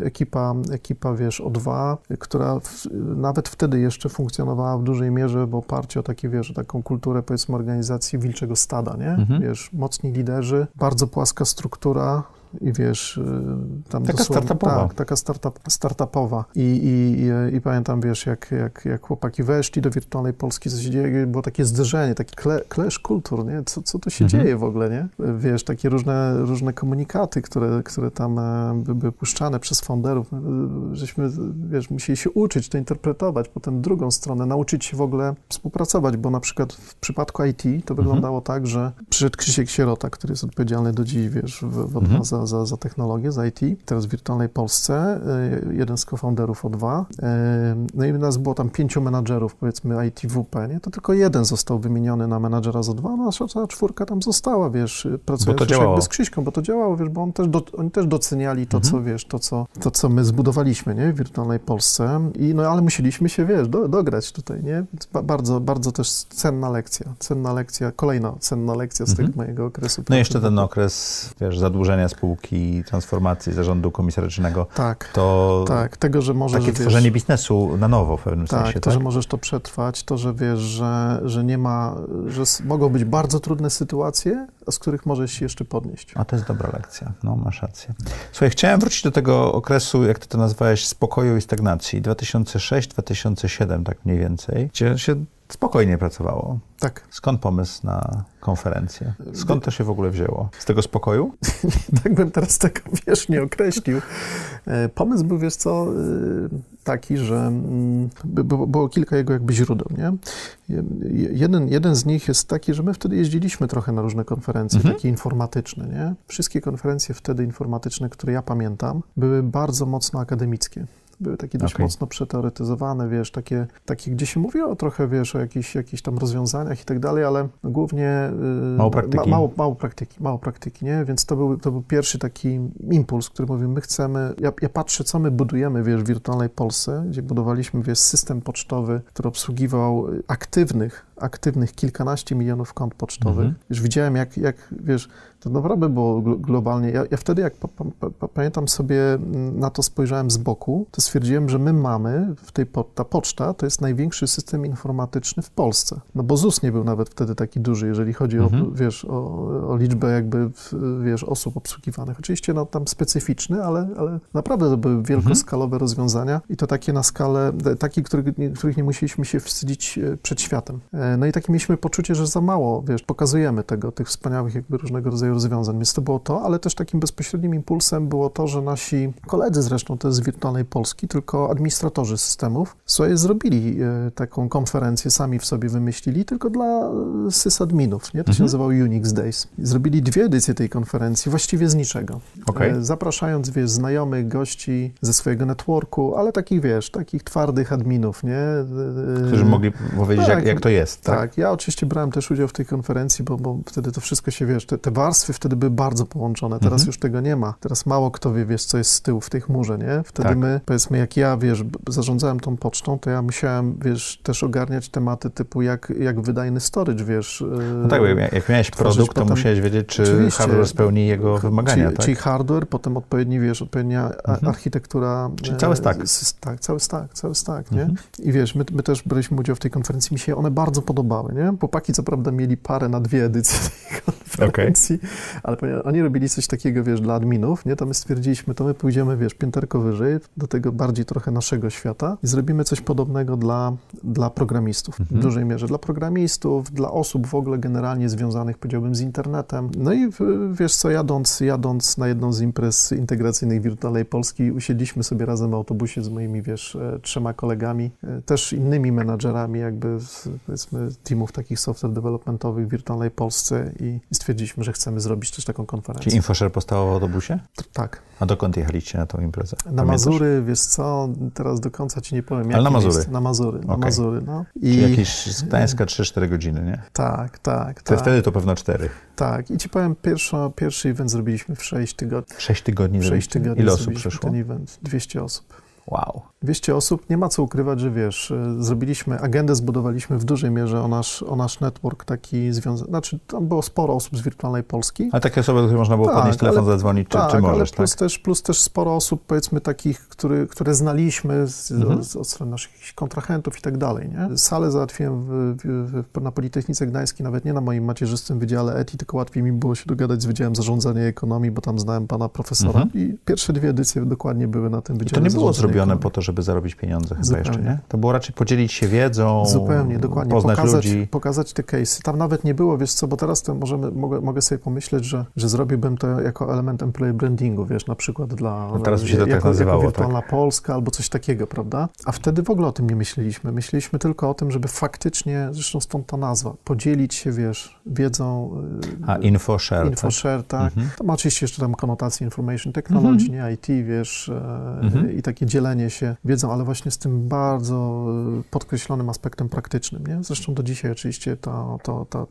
ekipa, ekipa, wiesz, O2, która w, nawet wtedy jeszcze funkcjonowała w dużej mierze w oparciu o takie, wiesz, taką kulturę, powiedzmy, organizacyjną, organizacji wilczego stada, nie? Mhm. Wiesz, mocni liderzy, bardzo płaska struktura, i wiesz, y, tam taka startupowa. Tak, taka startup, startupowa. I, i, i, pamiętam, wiesz, jak, jak, jak chłopaki weszli do wirtualnej Polski, co się dzieje, było takie zderzenie, taki clash kultur, nie? Co, co tu się mhm. dzieje w ogóle, nie? Wiesz, takie różne, różne komunikaty, które, które tam e, były puszczane przez founderów, e, żeśmy, wiesz, musieli się uczyć to interpretować, potem drugą stronę, nauczyć się w ogóle współpracować, bo na przykład w przypadku IT to mhm. wyglądało tak, że przyszedł Krzysiek Sierota, który jest odpowiedzialny do dziś, wiesz, w, w mhm. za, za, za, technologię, za IT, teraz w wirtualnej Polsce, y, jeden z co-founderów O2. Y, no i nas było tam pięciu menadżerów, powiedzmy IT WP, nie? To tylko jeden został wymieniony na menadżera z O2, no nasza cała czwórka tam została, wiesz, pracując już jakby z Krzyśką, bo to działało, wiesz, bo on też do, oni też doceniali to, mhm. co, wiesz, to co, to, co my zbudowaliśmy, nie? W wirtualnej Polsce. I, no ale musieliśmy się, wiesz, do, dograć tutaj, nie? bardzo, bardzo też cenna lekcja, cenna lekcja, kolejna cenna lekcja z mhm. tego mojego okresu. No jeszcze ten okres, wiesz, zadłużenia spółki spółki, transformacji zarządu komisarycznego, tak, to tak, tego, że możesz, takie tworzenie wiesz, biznesu na nowo w pewnym tak, sensie. To, tak, to, że możesz to przetrwać, to, że wiesz, że, że nie ma, że mogą być bardzo trudne sytuacje, z których możesz się jeszcze podnieść. A to jest dobra lekcja, no masz rację. Słuchaj, chciałem wrócić do tego okresu, jak ty to nazwałeś, spokoju i stagnacji, 2006-2007 tak mniej więcej, gdzie się spokojnie pracowało. Tak. Skąd pomysł na konferencję? Skąd to się w ogóle wzięło? Z tego spokoju? [laughs] tak bym teraz tego, wiesz, nie określił. E, pomysł był, wiesz co, e, taki, że mm, było kilka jego jakby źródeł, nie? Jeden, jeden z nich jest taki, że my wtedy jeździliśmy trochę na różne konferencje, mhm. takie informatyczne, nie? Wszystkie konferencje wtedy informatyczne, które ja pamiętam, były bardzo mocno akademickie były takie dość okay. mocno przeteoretyzowane, wiesz, takie, takie, gdzie się mówiło trochę, wiesz, o jakichś, jakichś tam rozwiązaniach i tak dalej, ale głównie... Yy, mało praktyki. Ma, mało, mało praktyki, mało praktyki, nie? Więc to był, to był pierwszy taki impuls, który mówił, my chcemy... Ja, ja patrzę, co my budujemy, wiesz, w wirtualnej Polsce, gdzie budowaliśmy, wiesz, system pocztowy, który obsługiwał aktywnych, aktywnych kilkanaście milionów kont pocztowych. Mhm. Już widziałem, jak, jak, wiesz, to naprawdę było globalnie. Ja, ja wtedy, jak pa, pa, pa, pamiętam sobie mm, na to spojrzałem z boku, to stwierdziłem, że my mamy w tej, ta poczta to jest największy system informatyczny w Polsce. No bo ZUS nie był nawet wtedy taki duży, jeżeli chodzi mhm. o, wiesz, o, o, liczbę jakby, wiesz, osób obsługiwanych. Oczywiście no tam specyficzny, ale, ale naprawdę to były wielkoskalowe mhm. rozwiązania i to takie na skalę, takie, których, których nie musieliśmy się wstydzić e, przed światem. E, no i takie mieliśmy poczucie, że za mało, wiesz, pokazujemy tego, tych wspaniałych jakby różnego rodzaju rozwiązań. Więc to było to, ale też takim bezpośrednim impulsem było to, że nasi koledzy zresztą, to jest z wirtualnej Polski, tylko administratorzy systemów, sobie zrobili e, taką konferencję, sami w sobie wymyślili, tylko dla e, sysadminów, nie? To mhm. się nazywało Unix Days. Zrobili dwie edycje tej konferencji, właściwie z niczego. Okay. Zapraszając, wiesz, znajomych, gości ze swojego networku, ale takich, wiesz, takich twardych adminów, nie? Którzy mogli powiedzieć, tak, jak, jak to jest, tak? Tak, ja oczywiście brałem też udział w tej konferencji, bo, bo wtedy to wszystko się, wiesz, te, te warstwy wtedy były bardzo połączone, teraz mhm. już tego nie ma. Teraz mało kto wie, wiesz, co jest z tyłu w tej chmurze, nie? Wtedy tak. my, powiedzmy, jak ja, wiesz, zarządzałem tą pocztą, to ja musiałem, wiesz, też ogarniać tematy typu jak, jak wydajny storage, wiesz. No tak, jak, jak miałeś produkt, to musiałeś wiedzieć, czy hardware spełni jego wymagania, czyli, tak? Czyli hardware, potem odpowiedni, wiesz, odpowiednia mhm. architektura. Czyli cały stack. Tak, cały stack, cały stack, nie? Mhm. I wiesz, my, my też braliśmy udział w tej konferencji, mi się one bardzo podobały, nie? Chłopaki co prawda mieli parę na dwie edycje tej [laughs] konferencji, okay. ale oni robili coś takiego, wiesz, dla adminów, nie? To my stwierdziliśmy, to my pójdziemy, wiesz, pięterko wyżej, do tego bardziej trochę naszego świata i zrobimy coś podobnego dla, dla programistów, mhm. w dużej mierze. Dla programistów, dla osób w ogóle generalnie związanych, powiedziałbym, z internetem. No i wiesz co, jadąc, jadąc na jedną z imprez integracyjnych Wirtualnej Polski, usiedliśmy sobie razem w autobusie z moimi, wiesz, e, trzema kolegami, e, też innymi menadżerami jakby, powiedzmy, teamów takich software developmentowych w Wirtualnej Polsce i stwierdziliśmy, że chcemy zrobić też taką konferencję. Czy InfoShare powstało w autobusie? tak. A dokąd jechaliście na tą imprezę? Na Pamiętasz? Mazury, wiesz co, teraz do końca ci nie powiem. Ale na Mazury? Miejsce. Na Mazury, na okay. Mazury, no. I... Czyli jakieś z Gdańska 3-4 godziny, nie? Tak, tak, tak. Wtedy to pewno 4. Tak, i ci powiem, pierwszy, pierwszy event zrobiliśmy w 6 tygodni. 6 tygodni? 6 tygodni Ile osób przyszło? ten event, 200 osób. Wow. 200 osób, nie ma co ukrywać, że wiesz, y, zrobiliśmy, agendę zbudowaliśmy w dużej mierze o nasz, o nasz network taki związany, znaczy tam było sporo osób z wirtualnej Polski. A takie osoby, do których można było tak, podnieść telefon, ale, zadzwonić, czy, tak, czy możesz, ale plus, tak? też, plus też sporo osób, powiedzmy takich, który, które znaliśmy z, mhm. z, od strony naszych kontrahentów i tak dalej, nie? Salę załatwiłem w, w, na Politechnice Gdańskiej, nawet nie na moim macierzystym wydziale ETI, tylko łatwiej mi było się dogadać z Wydziałem Zarządzania Ekonomii, bo tam znałem pana profesora mhm. i pierwsze dwie edycje dokładnie były na tym wydziale I to nie było zrobione ekonomii. po to, żeby zarobić pieniądze chyba Zupełnie. jeszcze, nie? To było raczej podzielić się wiedzą, Zupełnie, dokładnie. poznać pokazać, ludzi. Pokazać te case'y. Tam nawet nie było, wiesz co, bo teraz to możemy, mogę, mogę sobie pomyśleć, że, że zrobiłbym to jako element employee brandingu, wiesz, na przykład dla... No teraz by się to tak jako, tak nazywało, jako wirtualna tak? Polska albo coś takiego, prawda? A wtedy w ogóle o tym nie myśleliśmy. Myśleliśmy tylko o tym, żeby faktycznie, zresztą stąd ta nazwa, podzielić się, wiesz, wiedzą... Y, A, InfoShare. InfoShare, tak. Mhm. To ma oczywiście jeszcze tam konotację information technology, mhm. nie IT, wiesz, e, mhm. i takie dzielenie się wiedzą, ale właśnie z tym bardzo y, podkreślonym aspektem praktycznym. Nie? Zresztą do dzisiaj oczywiście to,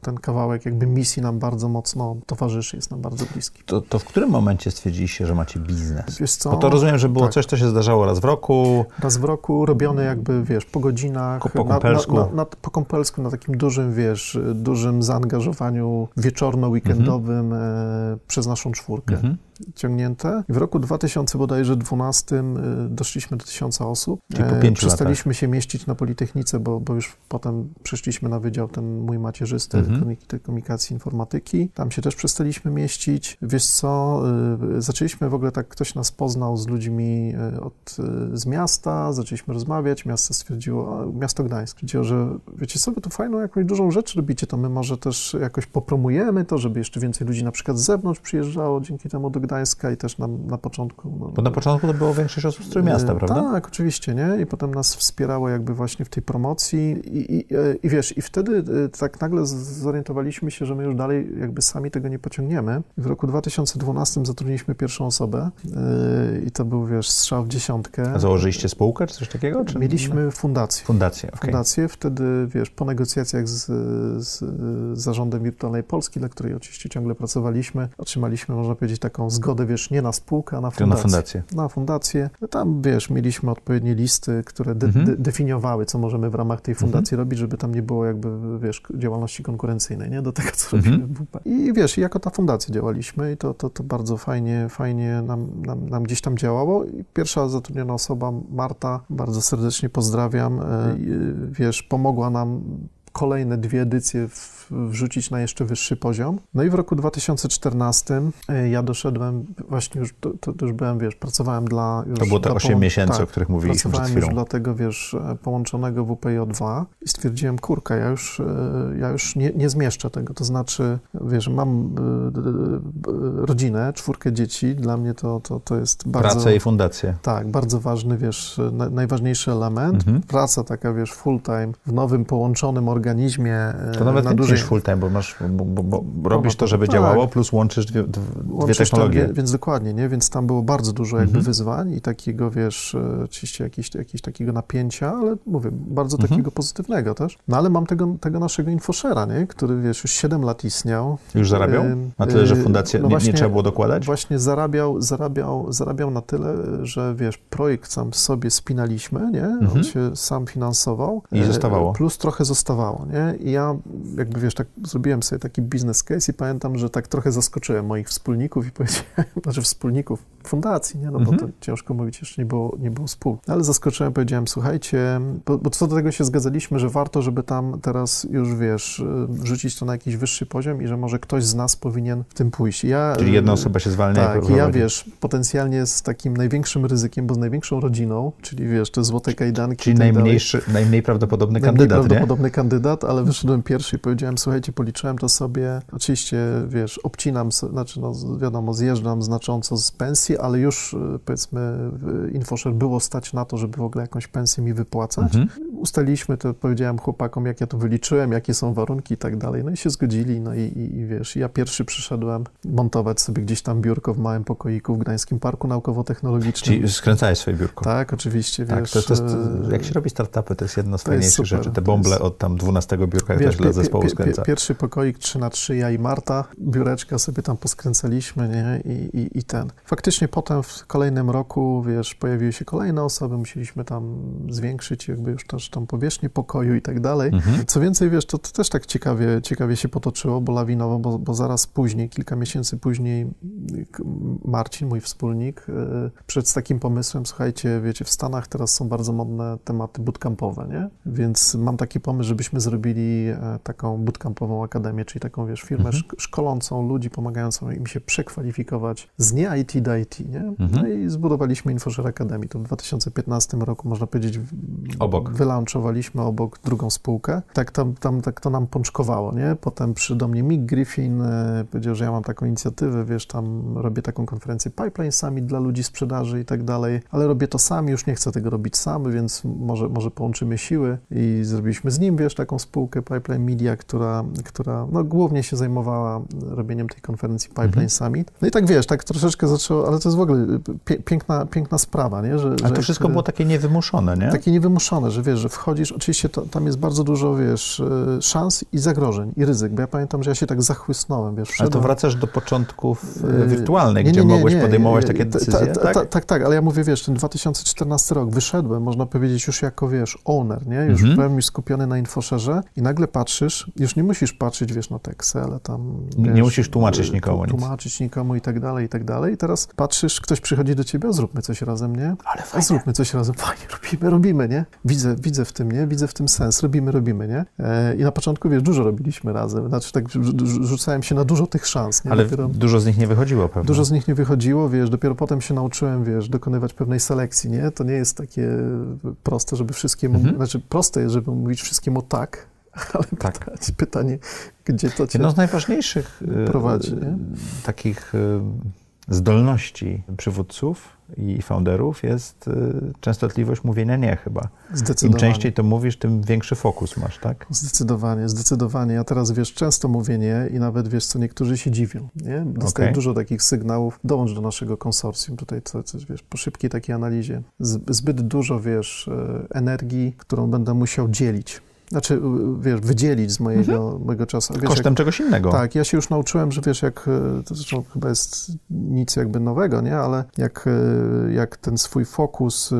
ten kawałek jakby misji nam bardzo mocno towarzyszy, jest nam bardzo bliski. To, to w którym momencie stwierdziliście, że macie biznes? Wiesz co? Bo to rozumiem, że było tak. coś, co się zdarzało raz w roku. Raz w roku, robione jakby, wiesz, po godzinach. Po kąpelsku. Na, na, na, po kąpelsku, na takim dużym, wiesz, dużym zaangażowaniu wieczorno-weekendowym mhm. e, przez naszą czwórkę. Mhm ciągnięte. I w roku 2000 bodajże 12 y, doszliśmy do tysiąca osób. Czyli po e, pięciu Przestaliśmy latach. się mieścić na Politechnice, bo, bo już potem przeszliśmy na wydział ten mój macierzysty mhm. komunikacji informatyki. Tam się też przestaliśmy mieścić. Wiesz co, y, zaczęliśmy w ogóle tak, ktoś nas poznał z ludźmi y, od, z miasta, zaczęliśmy rozmawiać, miasto stwierdziło, miasto Gdańsk stwierdziło, że wiecie co, wy tu fajną jakąś dużą rzecz robicie, to my może też jakoś popromujemy to, żeby jeszcze więcej ludzi na przykład z zewnątrz przyjeżdżało dzięki temu do Gdańska Gdańska i też na, na początku... No, Bo na początku to było większość osób z Trójmiasta, e, prawda? Tak, oczywiście, nie? I potem nas wspierało jakby właśnie w tej promocji i, i, i wiesz, i wtedy e, tak nagle zorientowaliśmy się, że my już dalej jakby sami tego nie pociągniemy. W roku 2012 zatrudniliśmy pierwszą osobę e, i to był, wiesz, strzał w dziesiątkę. A założyliście spółkę czy coś takiego? Czy... Mieliśmy fundację. Fundację, okej. Fundację. Wtedy, wiesz, po negocjacjach z, z zarządem Wirtualnej Polski, dla której oczywiście ciągle pracowaliśmy, otrzymaliśmy, można powiedzieć, taką zgodę, wiesz, nie na spółkę, a na Tylko na fundację. fundację. Na fundację. Tam, wiesz, mieliśmy odpowiednie listy, które de- Mhm. de- definiowały, co możemy w ramach tej fundacji robić, żeby tam nie było jakby, wiesz, działalności konkurencyjnej, nie? Do tego, co Mhm. robimy w WP. I wiesz, jako ta fundacja działaliśmy i to, to, to bardzo fajnie, fajnie nam, nam, nam gdzieś tam działało. I pierwsza zatrudniona osoba, Marta, bardzo serdecznie pozdrawiam, e, wiesz, pomogła nam kolejne dwie edycje w, wrzucić na jeszcze wyższy poziom. No i w roku 2014 e, ja doszedłem, właśnie już, to, to, już byłem, wiesz, pracowałem dla... To było te dla 8 połą- miesięcy, tak, o których mówiliśmy przed Pracowałem już chwilą. dla tego, wiesz, e, połączonego WPO2 i stwierdziłem, kurka, ja już, e, ja już nie, nie zmieszczę tego, to znaczy, wiesz, mam rodzinę, czwórkę dzieci, dla mnie to, to, to jest bardzo... Pracę i fundację. Tak, bardzo ważny, wiesz, na, najważniejszy element. Mhm. Praca taka, wiesz, full time w nowym, połączonym organizmie To nawet na dużej... musisz full time, bo, masz, bo, bo, bo robisz to, żeby tak. działało, plus łączysz dwie, dwie Łączysz technologie. więc dokładnie, nie? Więc tam było bardzo dużo jakby Mhm. wyzwań i takiego, wiesz, e, oczywiście jakieś, jakieś takiego napięcia, ale mówię, bardzo Mhm. takiego pozytywnego też. No ale mam tego, tego naszego infoshera, nie? Który, wiesz, już 7 lat istniał. Już zarabiał? Na tyle, że y, fundację no nie, właśnie- nie trzeba było dokładać? Właśnie zarabiał, zarabiał, zarabiał na tyle, że wiesz, projekt sam sobie spinaliśmy, nie? Mhm. On się sam finansował. I e, zostawało. Plus trochę zostawało, nie? I ja jakby, wiesz, tak zrobiłem sobie taki biznes case i pamiętam, że tak trochę zaskoczyłem moich wspólników i powiedziałem, [laughs] znaczy wspólników fundacji, nie? No bo Mhm. to ciężko mówić, jeszcze nie było, nie było spółki. Ale zaskoczyłem, powiedziałem, słuchajcie, bo, bo co do tego się zgadzaliśmy, że warto, żeby tam teraz już, wiesz, y, wrzucić to na jakiś wyższy poziom i że może ktoś z nas powinien w tym pójść. Ja, Czyli jedna osoba się zwalnia tak, i ja wiesz, potencjalnie z takim największym ryzykiem, bo z największą rodziną, czyli wiesz, te złote kajdanki. Czyli tak dalej. najmniejszy, najmniej prawdopodobny Najmniej kandydat, nie? prawdopodobny kandydat, ale wyszedłem pierwszy i powiedziałem, słuchajcie, policzyłem to sobie, oczywiście, wiesz, obcinam, znaczy, no, wiadomo, zjeżdżam znacząco z pensji, ale już, y, powiedzmy, Infoshare było stać na to, żeby w ogóle jakąś pensję mi wypłacać. Mhm. Ustaliliśmy to, powiedziałem chłopakom, jak ja to wyliczyłem, jakie są warunki i tak dalej, no i się zgodzili, no i, i, i wiesz, ja pierwszy przyszedłem montować sobie gdzieś tam biurko w małym pokoiku w Gdańskim Parku Naukowo-Technologicznym. Czyli skręcałeś swoje biurko. Tak, oczywiście, Tak, wiesz. to, to jest, e, jak się robi startupy, to jest jedna z fajniejszych rzeczy. Te bąble od tam 12 biurka Wiesz, też dla zespołu skręca. pie- Pierwszy pokoik 3 na 3 ja i Marta, biureczka sobie tam poskręcaliśmy, nie? I, i, i ten. Faktycznie potem w kolejnym roku, wiesz, pojawiły się kolejne osoby, musieliśmy tam zwiększyć jakby już też tam powierzchnię pokoju i tak dalej. Mhm. Co więcej, wiesz, to, to też tak ciekawie, ciekawie się potoczyło, bo lawinowo, bo, bo zaraz później, kilka miesięcy później Marcin, mój wspólnik, y, przyszedł z takim pomysłem, słuchajcie, wiecie, w Stanach teraz są bardzo modne tematy bootcampowe, nie? Więc mam taki pomysł, żebyśmy zrobili e, taką bootcampową akademię, czyli taką, wiesz, firmę Mhm. szk- szkolącą ludzi, pomagającą im się przekwalifikować z nie IT do IT, nie? Mhm. No i zbudowaliśmy InfoShare Academy. To w 2015 roku, można powiedzieć, Obok. wylaunchowaliśmy obok drugą spółkę. Tak, tam, tam, tak to nam pączkowało, nie? Potem przy do mnie Mick Griffin e, powiedział, że ja mam taką inicjatywę, wiesz, tam robię taką konferencję Pipeline Summit dla ludzi sprzedaży i tak dalej, ale robię to sam, już nie chcę tego robić sam, więc może, może połączymy siły i zrobiliśmy z nim, wiesz, taką spółkę Pipeline Media, która, która no, głównie się zajmowała robieniem tej konferencji Pipeline Mhm. Summit. No i tak, wiesz, tak troszeczkę zaczęło, ale to jest w ogóle piękna, piękna sprawa, nie? Że, Ale że to jak- wszystko było takie niewymuszone, nie? takie niewymuszone, że wiesz, że wchodzisz, oczywiście to, tam jest bardzo dużo, wiesz, e, szans i zagrożeń i ryzyk, bo ja pamiętam, że ja się tak zachłysnąłem, wiesz, Ale to wszedłem- wracasz do początków Yy, e, wirtualnych, nie, gdzie nie, nie, mogłeś nie, podejmować takie ta- decyzje, ta- tak? ta- Tak, tak, ale ja mówię, wiesz, ten 2014 rok, wyszedłem, można powiedzieć, już jako, wiesz, owner, nie? Już Mhm. byłem już skupiony na infoszerze i nagle patrzysz, już nie musisz patrzeć, wiesz, na te Excele, tam... Nie- nie wiesz, musisz tłumaczyć nikomu nic. Tłumaczyć nikomu i tak dalej, i tak dalej. I teraz patrzysz, ktoś przychodzi do ciebie, zróbmy coś razem, nie? Ale fajnie. zróbmy coś razem, fajnie, robimy, robimy, nie? Widzę, widzę w tym, nie? Widzę w tym sens, robimy, robimy, nie? E, I na początku, wiesz, dużo robiliśmy razem, znaczy tak rzu- rzu- rzucałem się na dużo tych szans, nie? Ale Dopiero... dużo z nich nie wychodziło pewnie. Dużo z nich nie wychodziło, wiesz, dopiero potem się nauczyłem, wiesz, dokonywać pewnej selekcji, nie? To nie jest takie proste, żeby wszystkiemu, Mhm. znaczy proste jest, żeby mówić wszystkiemu tak, [laughs] ale Tak. pytanie, pytanie gdzie to cię... Jedną z najważniejszych e, prowadzi, e, nie? takich e, zdolności przywódców i founderów jest y, częstotliwość mówienia nie chyba. Im częściej to mówisz, tym większy fokus masz, tak? Zdecydowanie, zdecydowanie. Ja teraz, wiesz, często mówię nie i nawet, wiesz co, niektórzy się dziwią, nie? Dostaję okay. dużo takich sygnałów, dołącz do naszego konsorcjum, tutaj coś, coś wiesz, po szybkiej takiej analizie. Zbyt dużo, wiesz, e, energii, którą będę musiał dzielić znaczy, wiesz, wydzielić z mojego, mhm. mojego czasu. Wiesz, Kosztem jak, czegoś innego. Tak, ja się już nauczyłem, że wiesz, jak, e, to zresztą chyba jest nic jakby nowego, nie, ale jak, jak ten swój fokus,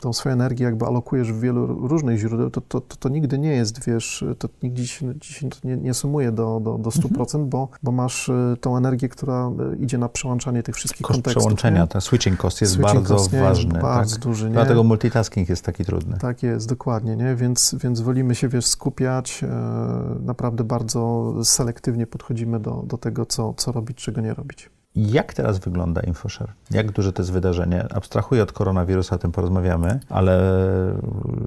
tą swoją energię jakby alokujesz w wielu różnych źródeł, to, to, to, to nigdy nie jest, wiesz, to nigdy się, się nie, nie sumuje do, do, do 100%, mhm. bo, bo masz tą energię, która idzie na przełączanie tych wszystkich Koszt kontekstów. przełączenia, ten switching cost jest switching bardzo cost, ważny. Jest bardzo tak? duży, nie? Dlatego multitasking jest taki trudny. Tak jest, dokładnie, nie, więc, więc więc wolimy się, wiesz, skupiać, e, naprawdę bardzo selektywnie podchodzimy do, do tego, co, co robić, czego nie robić. Jak teraz wygląda InfoShare? Jak duże to jest wydarzenie? Abstrahuję od koronawirusa, o tym porozmawiamy, ale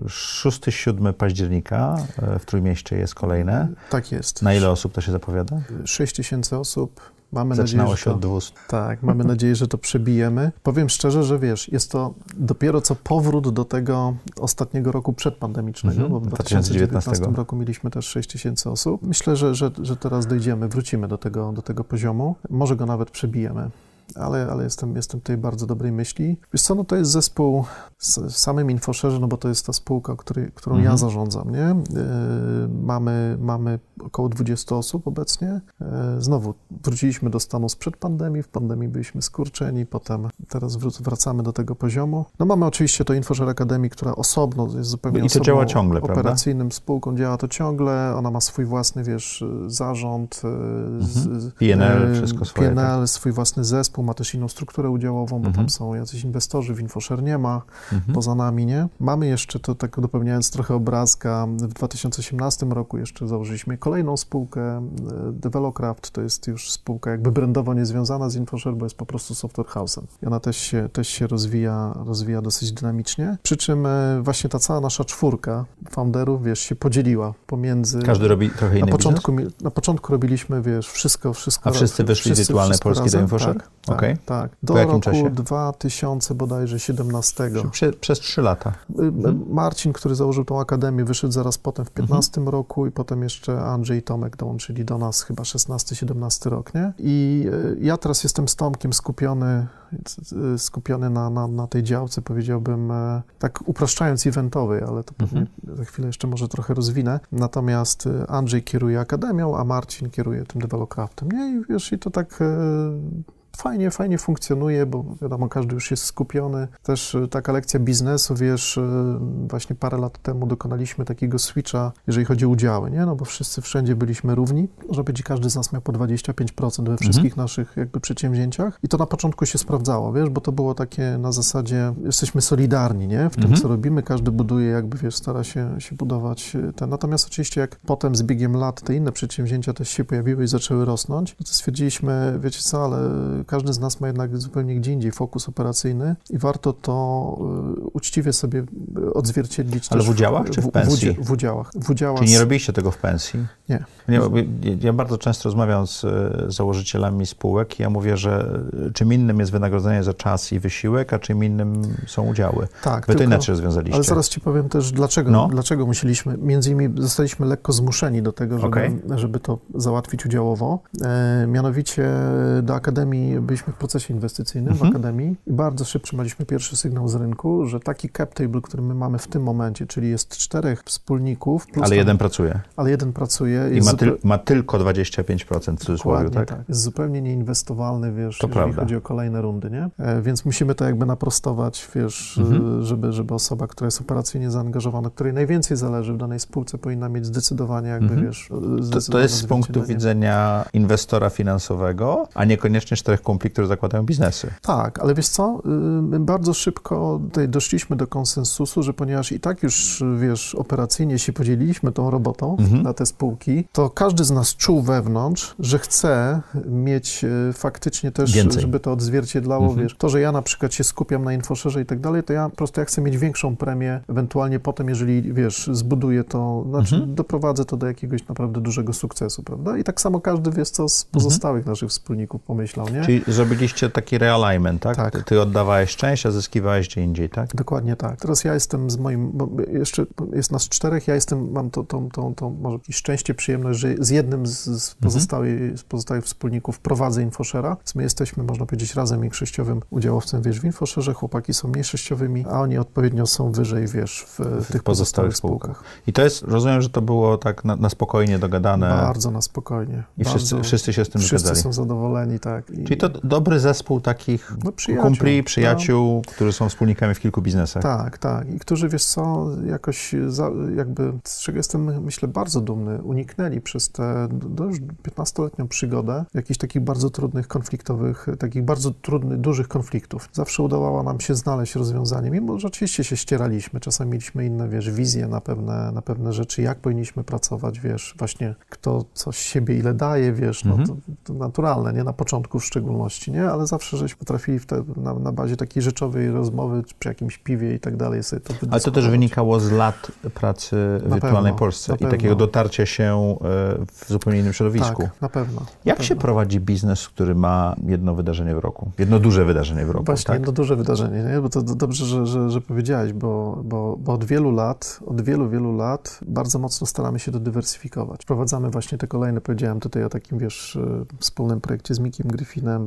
6-7 października e, w Trójmieście jest kolejne. Tak jest. Na ile osób to się zapowiada? 6 tysięcy osób. Mamy Zaczynało nadzieję, się to, od 200. Tak, mamy nadzieję, że to przebijemy. Powiem szczerze, że wiesz, jest to dopiero co powrót do tego ostatniego roku przedpandemicznego, mm -hmm. bo w 2019 2019 roku mieliśmy też 6 tysięcy osób. Myślę, że, że, że teraz dojdziemy, wrócimy do tego, do tego poziomu. Może go nawet przebijemy ale, ale jestem, jestem tej bardzo dobrej myśli. Wiesz co, no to jest zespół w samym InfoShareze, no bo to jest ta spółka, który, którą mhm. ja zarządzam, nie? Yy, mamy, mamy około 20 osób obecnie. Yy, znowu wróciliśmy do stanu sprzed pandemii, w pandemii byliśmy skurczeni, potem teraz wracamy do tego poziomu. No mamy oczywiście to InfoShare Academy, która osobno jest zupełnie I to działa ciągle, operacyjnym prawda? spółką, działa to ciągle, ona ma swój własny, wiesz, zarząd, mhm. PNL, wszystko swoje. PNL, tak. swój własny zespół, ma też inną strukturę udziałową, bo mhm. tam są jacyś inwestorzy, w InfoShare nie ma, mhm. poza nami, nie? Mamy jeszcze, to tak dopełniając trochę obrazka, w 2018 roku jeszcze założyliśmy kolejną spółkę, e, Develocraft, to jest już spółka jakby brandowo niezwiązana z InfoShare, bo jest po prostu software house'em. I ona też się, też się rozwija, rozwija dosyć dynamicznie, przy czym e, właśnie ta cała nasza czwórka founderów, wiesz, się podzieliła pomiędzy... Każdy robi trochę inny na początku, biznes? Na początku robiliśmy, wiesz, wszystko, wszystko... A wszyscy wyszli wszyscy, wirtualne polskie do InfoShare? Tak, tak, okay. tak. Do roku czasie? 2000 bodajże 17. Prze, przez trzy lata. Y, mhm. Marcin, który założył tą akademię, wyszedł zaraz potem w 15 mhm. roku i potem jeszcze Andrzej i Tomek dołączyli do nas chyba 16-17 rok, nie? I y, ja teraz jestem z Tomkiem skupiony y, skupiony na, na, na tej działce, powiedziałbym, e, tak upraszczając eventowej, ale to pewnie mhm. za chwilę jeszcze może trochę rozwinę. Natomiast Andrzej kieruje akademią, a Marcin kieruje tym developcraftem, nie? I wiesz, i to tak e, fajnie, fajnie funkcjonuje, bo wiadomo, każdy już jest skupiony. Też y, taka lekcja biznesu, wiesz, y, właśnie parę lat temu dokonaliśmy takiego switcha, jeżeli chodzi o udziały, nie? No bo wszyscy wszędzie byliśmy równi, żeby być każdy z nas miał po 25% we wszystkich mhm. naszych jakby przedsięwzięciach i to na początku się sprawdzało, wiesz, bo to było takie na zasadzie, jesteśmy solidarni, nie? W tym, mhm. co robimy, każdy buduje jakby, wiesz, stara się, się budować y, ten. Natomiast oczywiście jak potem z biegiem lat te inne przedsięwzięcia też się pojawiły i zaczęły rosnąć, no to stwierdziliśmy, wiecie co, ale każdy z nas ma jednak zupełnie gdzie indziej fokus operacyjny i warto to y, uczciwie sobie odzwierciedlić. Ale w udziałach czy w pensji? W, w udziałach. W udziałach. Czyli nie robiliście tego w pensji? Nie. nie ja bardzo często rozmawiam z założycielami spółek i ja mówię, że czym innym jest wynagrodzenie za czas i wysiłek, a czym innym są udziały. Tak. Wy to inaczej rozwiązaliście. Ale zaraz ci powiem też, dlaczego, no. dlaczego musieliśmy, między innymi zostaliśmy lekko zmuszeni do tego, żeby, okay. żeby to załatwić udziałowo. E, mianowicie do Akademii byliśmy w procesie inwestycyjnym mhm. w Akademii i bardzo szybko trzymaliśmy pierwszy sygnał z rynku, że taki cap table, który my mamy w tym momencie, czyli jest czterech wspólników. ale tam, jeden pracuje. Ale jeden pracuje. I ma, tyl, ma, tylko 25% w cudzysłowie, tak? tak? Jest zupełnie nieinwestowalny, wiesz, to jeżeli prawda. chodzi o kolejne rundy, nie? E, więc musimy to jakby naprostować, wiesz, mhm. żeby, żeby osoba, która jest operacyjnie zaangażowana, której najwięcej zależy w danej spółce, powinna mieć zdecydowanie jakby, mhm. wiesz... To, to jest z punktu widzenia inwestora finansowego, a niekoniecznie czterech kumpli, którzy zakładają biznesy. Tak, ale wiesz co, my bardzo szybko tutaj doszliśmy do konsensusu, że ponieważ i tak już, wiesz, operacyjnie się podzieliliśmy tą robotą mhm. na te spółki, to każdy z nas czuł wewnątrz, że chce mieć e, faktycznie też, Więcej. żeby to odzwierciedlało, mhm. wiesz, to, że ja na przykład się skupiam na infoszerze i tak dalej, to ja po prostu ja chcę mieć większą premię, ewentualnie potem, jeżeli, wiesz, zbuduję to, znaczy mhm. doprowadzę to do jakiegoś naprawdę dużego sukcesu, prawda? I tak samo każdy, wiesz co, z pozostałych naszych wspólników pomyślał, nie? Czyli Czyli zrobiliście taki realignment, tak? Tak. Ty, ty oddawałeś część, a zyskiwałeś gdzie indziej, tak? Dokładnie tak. Teraz ja jestem z moim, bo jeszcze jest nas czterech, ja jestem, mam to, to, to, to może jakieś szczęście, przyjemność, że z jednym z, z, pozostałych, z pozostałych wspólników prowadzę InfoShare'a. My jesteśmy, można powiedzieć, razem większościowym udziałowcem, wiesz, w InfoShare'ze, chłopaki są mniejszościowymi, a oni odpowiednio są wyżej, wiesz, w, w tych pozostałych spółkach. I to jest, rozumiem, że to było tak na, na spokojnie dogadane. Bardzo na spokojnie. I wszyscy, bardzo, wszyscy się z tym wszyscy zgadzali. są zadowoleni, tak. I, Czyli to dobry zespół takich No, przyjaciół, kumpli, przyjaciół, którzy są wspólnikami w kilku biznesach. Tak, tak. I którzy, wiesz co, jakoś za, jakby, z czego jestem, myślę, bardzo dumny, uniknęli przez tę do już 15-letnią przygodę jakichś takich bardzo trudnych, konfliktowych, takich bardzo trudnych, dużych konfliktów. Zawsze udawało nam się znaleźć rozwiązanie, mimo że oczywiście się ścieraliśmy, czasami mieliśmy inne, wiesz, wizje na pewne, na pewne rzeczy, jak powinniśmy pracować, wiesz, właśnie kto coś siebie ile daje, wiesz, no Mhm. to, to naturalne, nie? Na początku w szczególności, nie? Ale zawsze żeśmy potrafili wtedy na, na bazie takiej rzeczowej rozmowy, przy jakimś piwie i tak dalej sobie to Ale to też wynikało z lat pracy w Na wirtualnej pewno, Polsce i pewno. takiego dotarcia się e, w zupełnie innym środowisku. Tak, na pewno. na Jak pewno. się prowadzi biznes, który ma jedno wydarzenie w roku? Jedno duże wydarzenie w roku, Właśnie, tak? jedno duże wydarzenie, nie? bo to do- dobrze, że, że, że powiedziałeś, bo, bo, bo od wielu lat, od wielu, wielu lat bardzo mocno staramy się to dywersyfikować. Prowadzamy właśnie te kolejne, powiedziałem tutaj o takim, wiesz, y, wspólnym projekcie z Mikiem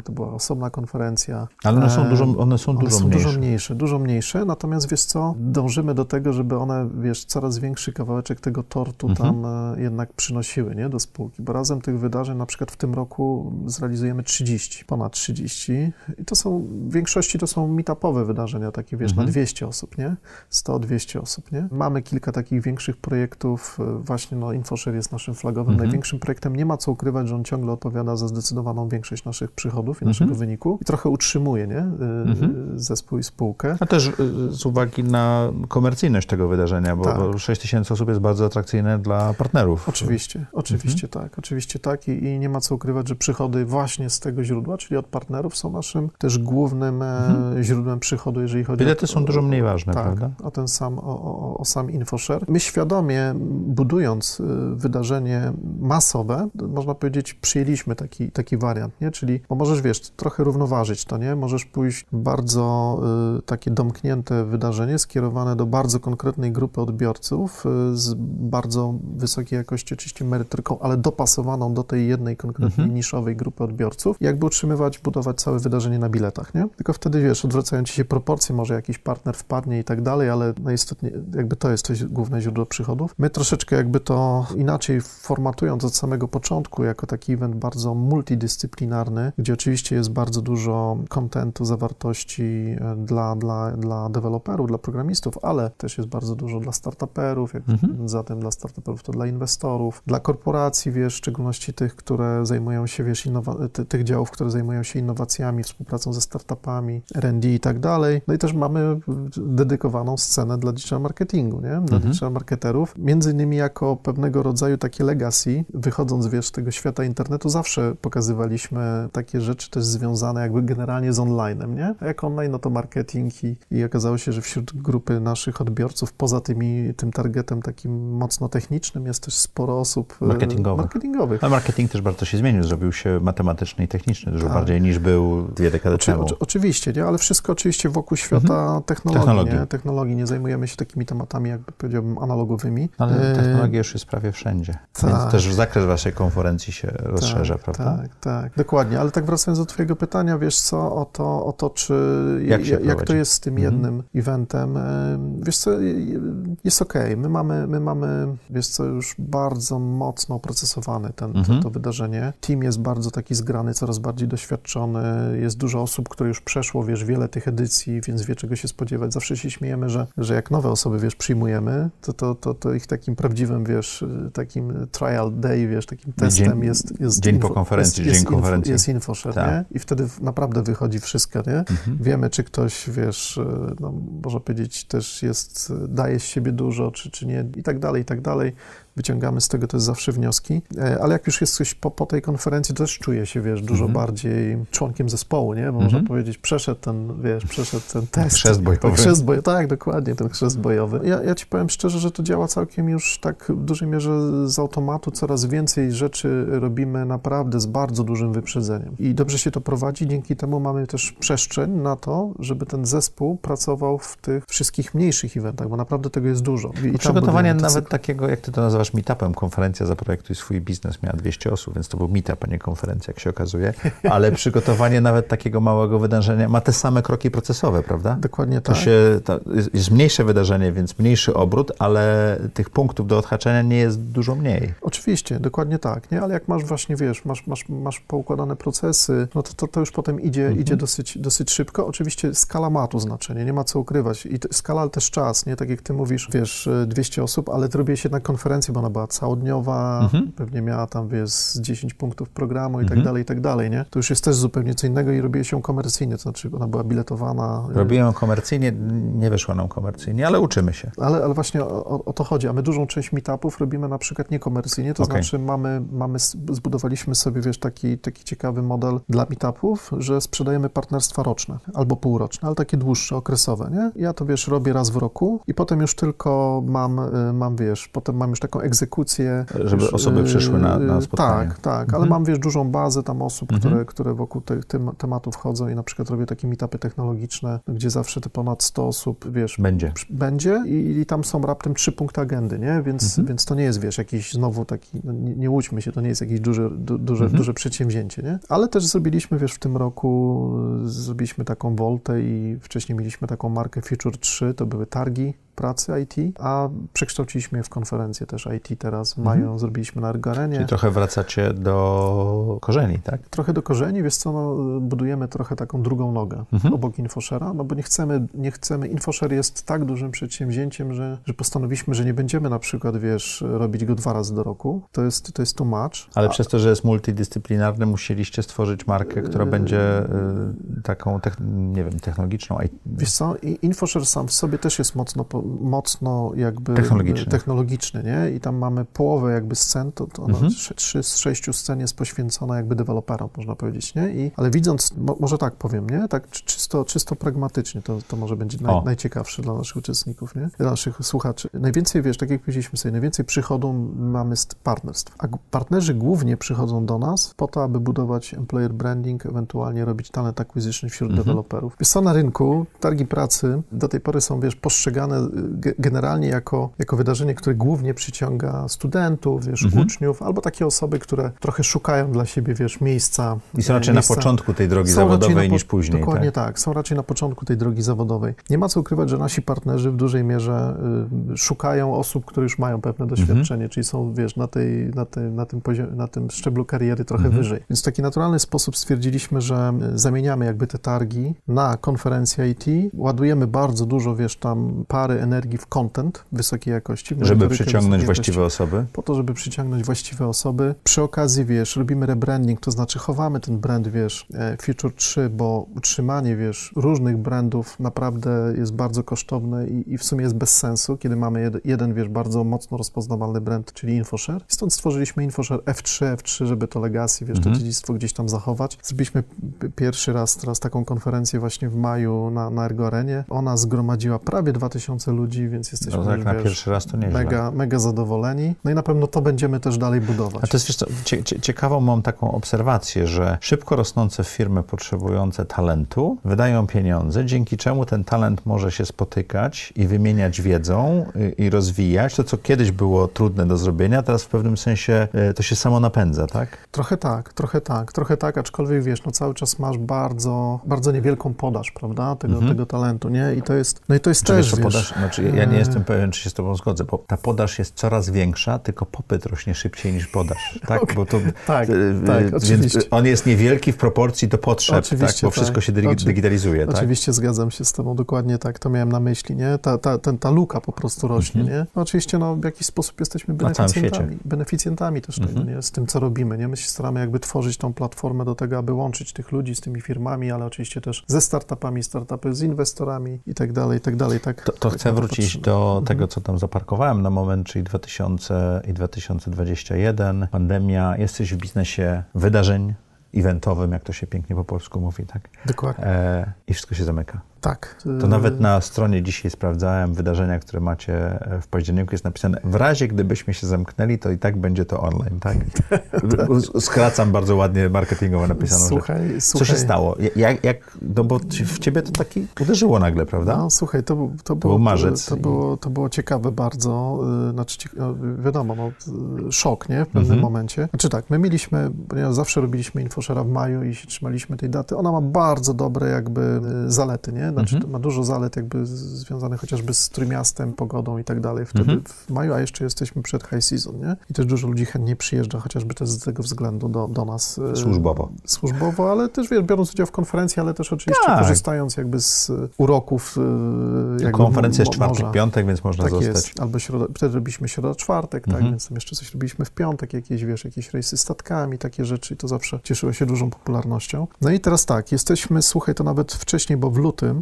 To była osobna konferencja. Ale one są dużo, one są One dużo są mniejsze. dużo mniejsze, dużo mniejsze, natomiast wiesz co, dążymy do tego, żeby one, wiesz, coraz większy kawałeczek tego tortu Mhm. tam e, jednak przynosiły, nie, do spółki, bo razem tych wydarzeń, na przykład w tym roku zrealizujemy 30, ponad 30 i to są, w większości to są meetupowe wydarzenia, takie, wiesz, Mhm. na 200 osób, nie, 100-200 osób, nie. Mamy kilka takich większych projektów, e, właśnie, no, InfoShare jest naszym flagowym, Mhm. największym projektem, nie ma co ukrywać, że on ciągle odpowiada za zdecydowaną większość naszych przychodów i Mhm. naszego wyniku i trochę utrzymuje, nie, e, Mhm. zespół i spółkę. A też y, z uwagi na komercyjność tego wydarzenia, bo, Tak. bo 6 tysięcy osób jest bardzo atrakcyjne dla partnerów. Oczywiście, oczywiście Mhm. tak, oczywiście tak I, i nie ma co ukrywać, że przychody właśnie z tego źródła, czyli od partnerów są naszym też głównym e, źródłem przychodu, jeżeli chodzi Bilety o... są dużo mniej ważne, tak, prawda? o ten sam, o, o, o sam InfoShare. My świadomie, budując y, wydarzenie masowe, można powiedzieć, przyjęliśmy taki, taki wariant, nie? Czyli, bo możesz, wiesz, trochę równoważyć to, nie? Możesz pójść bardzo y, takie domknięte wydarzenie, skierowane do bardzo konkretnej grupy odbiorców, y, z bardzo wysokiej jakości oczywiście merytoryką, ale dopasowaną do tej jednej konkretnej Mhm. niszowej grupy odbiorców, jakby utrzymywać, budować całe wydarzenie na biletach, nie? Tylko wtedy, wiesz, odwracają ci się proporcje, może jakiś partner wpadnie i tak dalej, ale najistotniej, jakby to jest to główne źródło przychodów. My troszeczkę jakby to inaczej formatując od samego początku, jako taki event bardzo multidyscyplinarny, gdzie oczywiście jest bardzo dużo kontentu, zawartości e, dla, dla, dla deweloperów, dla programistów, ale też jest bardzo dużo dla startuperów, jak Mhm. zatem dla startuperów to dla inwestorów, dla korporacji, wiesz, w szczególności tych, które zajmują się, wiesz, ty, tych działów, które zajmują się innowacjami, współpracą ze startupami, R&D i tak dalej. No i też mamy dedykowaną scenę dla digital marketingu, nie? Dla Mhm. digital marketerów. Między innymi jako pewnego rodzaju takie legacy, wychodząc, wiesz, z tego świata internetu, zawsze pokazywaliśmy takie rzeczy też związane jakby generalnie z online'em, nie? Jak online, no to marketing i, i okazało się, że wśród grupy naszych odbiorców, poza tymi, tym targetem takim mocno technicznym, jest też sporo osób e, Marketingowych. marketingowych. A marketing też bardzo się zmienił, zrobił się matematyczny i techniczny, dużo Tak. bardziej niż był dwie dekady Oczy, temu. oczy, oczywiście, nie? ale wszystko oczywiście wokół świata technologii, Technologii. Nie? technologii. Nie zajmujemy się takimi tematami, jakby powiedziałbym, analogowymi. Ale E, technologia już jest prawie wszędzie, tak. więc też zakres waszej konferencji się rozszerza, tak, prawda? Tak, tak, dokładnie. Ale tak wracając do Twojego pytania, wiesz co, o to, o to czy Jak się jak, jak to jest z tym jednym eventem. e, Wiesz co, jest okej. My mamy, my mamy, wiesz co, już bardzo mocno oprocesowany ten, Mhm. to, to wydarzenie. Team jest bardzo taki zgrany, coraz bardziej doświadczony. Jest dużo osób, które już przeszło, wiesz, wiele tych edycji, więc wie czego się spodziewać. Zawsze się śmiejemy, że, że jak nowe osoby, wiesz, przyjmujemy, to, to, to, to ich takim prawdziwym, wiesz, takim trial day, wiesz, takim testem Dzień- jest, jest dzień po konferencji, jest, dzień jest konferencji. Info, jest InfoShare, Tak. nie? I wtedy naprawdę wychodzi wszystko, nie? Mhm. Wiemy, czy ktoś, wiesz, e, no, można powiedzieć, też jest, daje z siebie dużo, czy, czy nie, i tak dalej, i tak dalej. Wyciągamy z tego też zawsze wnioski, e, ale jak już jest coś po, po tej konferencji, to też czuję się, wiesz, dużo Mhm. bardziej członkiem zespołu, nie? Bo Mhm. można powiedzieć, przeszedł ten, wiesz, przeszedł ten test. Chrzest bojowy. Ten chrzest bojowy, tak, dokładnie, ten chrzest bojowy. Ja, ja ci powiem szczerze, że to działa całkiem już tak w dużej mierze z automatu, coraz więcej rzeczy robimy naprawdę z bardzo dużym wyprzedzeniem. I dobrze się to prowadzi, dzięki temu mamy też przestrzeń na to, żeby ten zespół pracował w tych wszystkich mniejszych eventach, bo naprawdę tego jest dużo. I, Przygotowanie nawet takiego, jak ty to nazywasz, meetupem, konferencja Zaprojektuj swój biznes miała 200 osób, więc to był meetup, a nie konferencja, jak się okazuje. [laughs] Ale przygotowanie nawet takiego małego wydarzenia ma te same kroki procesowe, prawda? Dokładnie To tak. się, to jest- mniejsze wydarzenie, więc mniejszy obrót, ale tych punktów do odhaczenia nie jest dużo mniej. Oczywiście, dokładnie tak, nie? Ale jak masz właśnie, wiesz, masz, masz, masz poukładane procesy, no to, to, to już potem idzie, Mhm. idzie dosyć, dosyć szybko. Oczywiście skala ma tu znaczenie, nie ma co ukrywać. I to, skala, ale też czas, nie? Tak jak ty mówisz, wiesz, e, 200 osób, ale ty robiłeś jednak konferencję, bo ona była całodniowa, Mhm. pewnie miała tam, wiesz, z 10 punktów programu i Mhm. tak dalej, i tak dalej, nie? To już jest też zupełnie co innego i robiłeś ją komercyjnie, to znaczy ona była biletowana. e, Robiłem ją komercyjnie, nie wyszło nam komercyjnie, ale uczymy się. Ale, ale właśnie o, o- to chodzi, a my dużą część meetupów robimy na przykład niekomercyjnie, to Okej. znaczy mamy, mamy, zbudowaliśmy sobie, wiesz, taki, taki ciekawy model dla meetupów, że sprzedajemy partnerstwa roczne albo półroczne, ale takie dłuższe, okresowe, nie? Ja to, wiesz, robię raz w roku i potem już tylko mam, y, mam wiesz, potem mam już taką egzekucję. Żeby osoby y, przyszły na- na spotkanie. Tak, tak, ale Mhm. mam, wiesz, dużą bazę tam osób, Mhm. które, które wokół tych tym, tematów chodzą i na przykład robię takie meetupy technologiczne, gdzie zawsze te ponad 100 osób, wiesz, Będzie. będzie i, i tam są raptem trzy punkty agendy, nie? Więc, Mhm. więc to nie jest, wiesz, jakiś znowu taki, no nie, nie łudźmy się, to nie jest jakieś duże, du, duże, Mhm. duże przedsięwzięcie, nie? Ale też zrobiliśmy, wiesz, w tym roku zrobiliśmy taką Voltę i wcześniej mieliśmy taką markę Future 3, to były targi pracy IT, a przekształciliśmy je w konferencję też IT teraz. W Mhm. maju zrobiliśmy na Ergarenie. Czyli trochę wracacie do korzeni, tak? Trochę do korzeni, wiesz co, no, budujemy trochę taką drugą nogę Mhm. obok Infoshera, no bo nie chcemy, nie chcemy, Infosher jest tak dużym przedsięwzięciem, że, że postanowiliśmy, że nie będziemy na przykład, wiesz, robić go dwa razy do roku, to jest, to jest too much. Ale A- przez to, że jest multidyscyplinarny, musieliście stworzyć markę, która Yy. będzie y, taką, nie wiem, technologiczną. Wiesz co, Infoshare sam w sobie też jest mocno, po- mocno jakby Technologiczny. technologiczny, nie? I tam mamy połowę jakby scen, to, to Mhm. trzy, z sześciu scen jest poświęcona jakby deweloperom, można powiedzieć, nie? I, ale widząc, mo, może tak powiem, nie? Tak czy- czysto, czysto pragmatycznie, to, to może będzie naj, najciekawsze dla naszych uczestników, nie? Dla naszych słuchaczy. Najwięcej, wiesz, tak jak powiedzieliśmy sobie, najwięcej przychodu mamy z partnerstw, a partnerzy głównie przychodzą do nas po to, aby budować employer branding, ewentualnie robić talent acquisition wśród Mhm. deweloperów. Wiesz co, na rynku targi pracy do tej pory są, wiesz, postrzegane generalnie jako, jako wydarzenie, które głównie przyciąga studentów, wiesz, Mhm. uczniów, albo takie osoby, które trochę szukają dla siebie, wiesz, miejsca. I są e, raczej na miejsca- początku tej drogi są zawodowej na po- niż później. Dokładnie tak? tak? są raczej na początku tej drogi zawodowej. Nie ma co ukrywać, że nasi partnerzy w dużej mierze y, szukają osób, które już mają pewne Mhm. doświadczenie, czyli są, wiesz, na, tej, na, tej, na, tym poziomie, na tym szczeblu kariery trochę Mhm. wyżej. Więc w taki naturalny sposób stwierdziliśmy, że y, zamieniamy jakby te targi na konferencję IT, ładujemy bardzo dużo, wiesz, tam pary energii w content wysokiej jakości. Żeby przyciągnąć właściwe osoby. po to, żeby przyciągnąć właściwe osoby. Przy okazji, wiesz, robimy rebranding, to znaczy chowamy ten brand, wiesz, e, Future 3, bo utrzymanie, wiesz, różnych brandów naprawdę jest bardzo kosztowne i, i w sumie jest bez sensu, kiedy mamy jed, jeden, wiesz, bardzo mocno rozpoznawalny brand, czyli Infoshare. Stąd stworzyliśmy Infoshare F3, F3, żeby to legacy, wiesz, Mhm. to dziedzictwo gdzieś tam zachować. Zrobiliśmy pierwszy raz teraz taką konferencję właśnie w maju na, na Ergo Arenie. Ona zgromadziła prawie 2000 ludzi, więc jesteśmy No, tak już, na wiesz, pierwszy raz to nieźle. mega, mega zadowoleni. No i na pewno to będziemy też dalej budować. A to jest, wiesz co, cie, cie, ciekawą mam taką obserwację, że szybko rosnące firmy potrzebujące talentu wydają pieniądze, dzięki czemu ten talent może się spotykać i wymieniać wiedzą i, i rozwijać. To, co kiedyś było trudne do zrobienia, teraz w pewnym sensie e, to się samo napędza, tak? Trochę tak, trochę tak, trochę tak, aczkolwiek wiesz, no cały czas masz bardzo, bardzo niewielką podaż, prawda, tego, Mhm. tego talentu, nie? I to jest, no i to jest Czy wiesz, też, co wiesz, podaż, znaczy, ja nie e, jestem pewien, czy się z tobą zgodzę, bo ta podaż jest coraz większa, tylko popyt rośnie szybciej niż podaż, [laughs] tak? Okej. Bo to, Tak, e, tak, więc oczywiście. on jest niewielki w proporcji do potrzeb, tak? Bo wszystko tak. się dygi- Oczy- digitalizuje, tak? Oczywiście zgadzam się z tobą, dokładnie tak, to miałem na myśli, nie? Ta, ta, ten, ta luka po prostu rośnie, Mhm. nie? No oczywiście, no w jakiś sposób jesteśmy beneficjentami, beneficjentami też tego, Mhm. nie? Z tym, co robimy, nie? My się staramy jakby tworzyć tą platformę do tego, aby łączyć tych ludzi z tymi firmami, ale oczywiście też ze startupami, startupy z inwestorami i tak dalej, i tak dalej, tak? To, to chcę chcę wrócić do mhm. tego, co tam zaparkowałem na moment, czyli 2000 i 2021, pandemia. Jesteś w biznesie wydarzeń, eventowym, jak to się pięknie po polsku mówi, tak? Dokładnie. E, I wszystko się zamyka. Tak. To nawet na stronie dzisiaj sprawdzałem wydarzenia, które macie e, w październiku, jest napisane, w razie gdybyśmy się zamknęli, to i tak będzie to online, tak? [laughs] Skracam bardzo ładnie marketingowo napisaną słuchaj, rzecz. Słuchaj. Co się stało? Jak, jak, no bo w ciebie to taki uderzyło nagle, prawda? No słuchaj, to, to, to było, był marzec. To, to, było, to było ciekawe bardzo, y, znaczy no, wiadomo, no, szok, nie? W pewnym mhm. momencie. Znaczy tak, my mieliśmy, ponieważ zawsze robiliśmy InfoShare'a w maju i się trzymaliśmy tej daty, ona ma bardzo dobre jakby y, zalety, nie? Znaczy mhm. ma dużo zalet jakby związanych chociażby z Trójmiastem, pogodą i tak dalej wtedy mhm. w maju, a jeszcze jesteśmy przed high season, nie? I też dużo ludzi chętnie przyjeżdża chociażby też z tego względu do, do nas. Y, służbowo. Służbowo, ale też wiesz, biorąc udział w konferencji, ale też oczywiście tak. korzystając jakby z uroków jakby Konferencja jest czwartek, piątek, więc można tak zostać. Jest. Albo środa, wtedy robiliśmy środa, czwartek, tak? mhm. tak, więc tam jeszcze coś robiliśmy w piątek, jakieś, wiesz, jakieś rejsy statkami, takie rzeczy i to zawsze cieszyło się dużą popularnością. No i teraz tak, jesteśmy, słuchaj, to nawet wcześniej, bo w lutym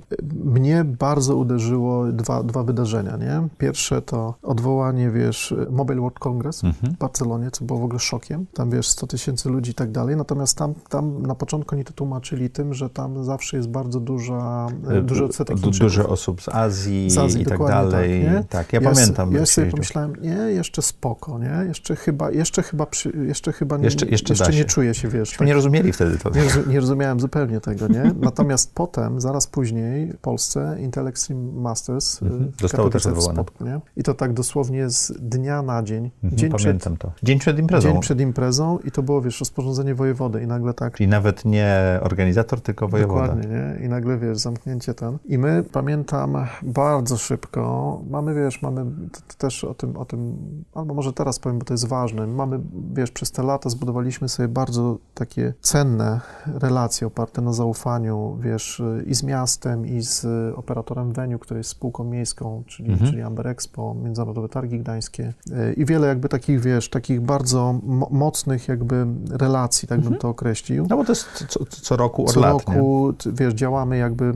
mnie bardzo uderzyło dwa, dwa wydarzenia, nie? Pierwsze to odwołanie, wiesz, Mobile World Congress mhm. w Barcelonie, co było w ogóle szokiem. Tam, wiesz, 100 tysięcy ludzi i tak dalej. Natomiast tam, tam na początku oni to tłumaczyli tym, że tam zawsze jest bardzo duża, e, duży odsetek du, Dużo osób z Azji, z Azji i tak dalej. Tak, tak ja, ja pamiętam. Ja sobie pomyślałem, nie, jeszcze spoko, nie? Jeszcze chyba, jeszcze chyba, przy, jeszcze chyba nie, jeszcze, jeszcze, jeszcze nie czuję się, wiesz. Tak, nie rozumieli wtedy to. Nie, nie rozumiałem zupełnie tego, nie? [laughs] Natomiast potem, zaraz później w Polsce Intel Extreme Masters mhm. zostało też odwołane. nie? I to tak dosłownie z dnia na dzień. Mhm, dzień Pamiętam przed, to. Dzień przed imprezą. Dzień przed imprezą i to było, wiesz, rozporządzenie wojewody i nagle tak... Czyli nawet nie organizator, tylko wojewoda. Dokładnie, nie? I nagle, wiesz, zamknięcie ten. I my, pamiętam, bardzo szybko, mamy, wiesz, mamy też o tym, o tym, albo może teraz powiem, bo to jest ważne, mamy, wiesz, przez te lata zbudowaliśmy sobie bardzo takie cenne relacje oparte na zaufaniu, wiesz, i z miastem, i z operatorem Venue, który jest spółką miejską, czyli, mhm. czyli Amber Expo, Międzynarodowe Targi Gdańskie i wiele jakby takich, wiesz, takich bardzo mocnych jakby relacji, tak mhm. bym to określił. No bo to jest co, co roku od co lat, roku, nie? wiesz, działamy jakby,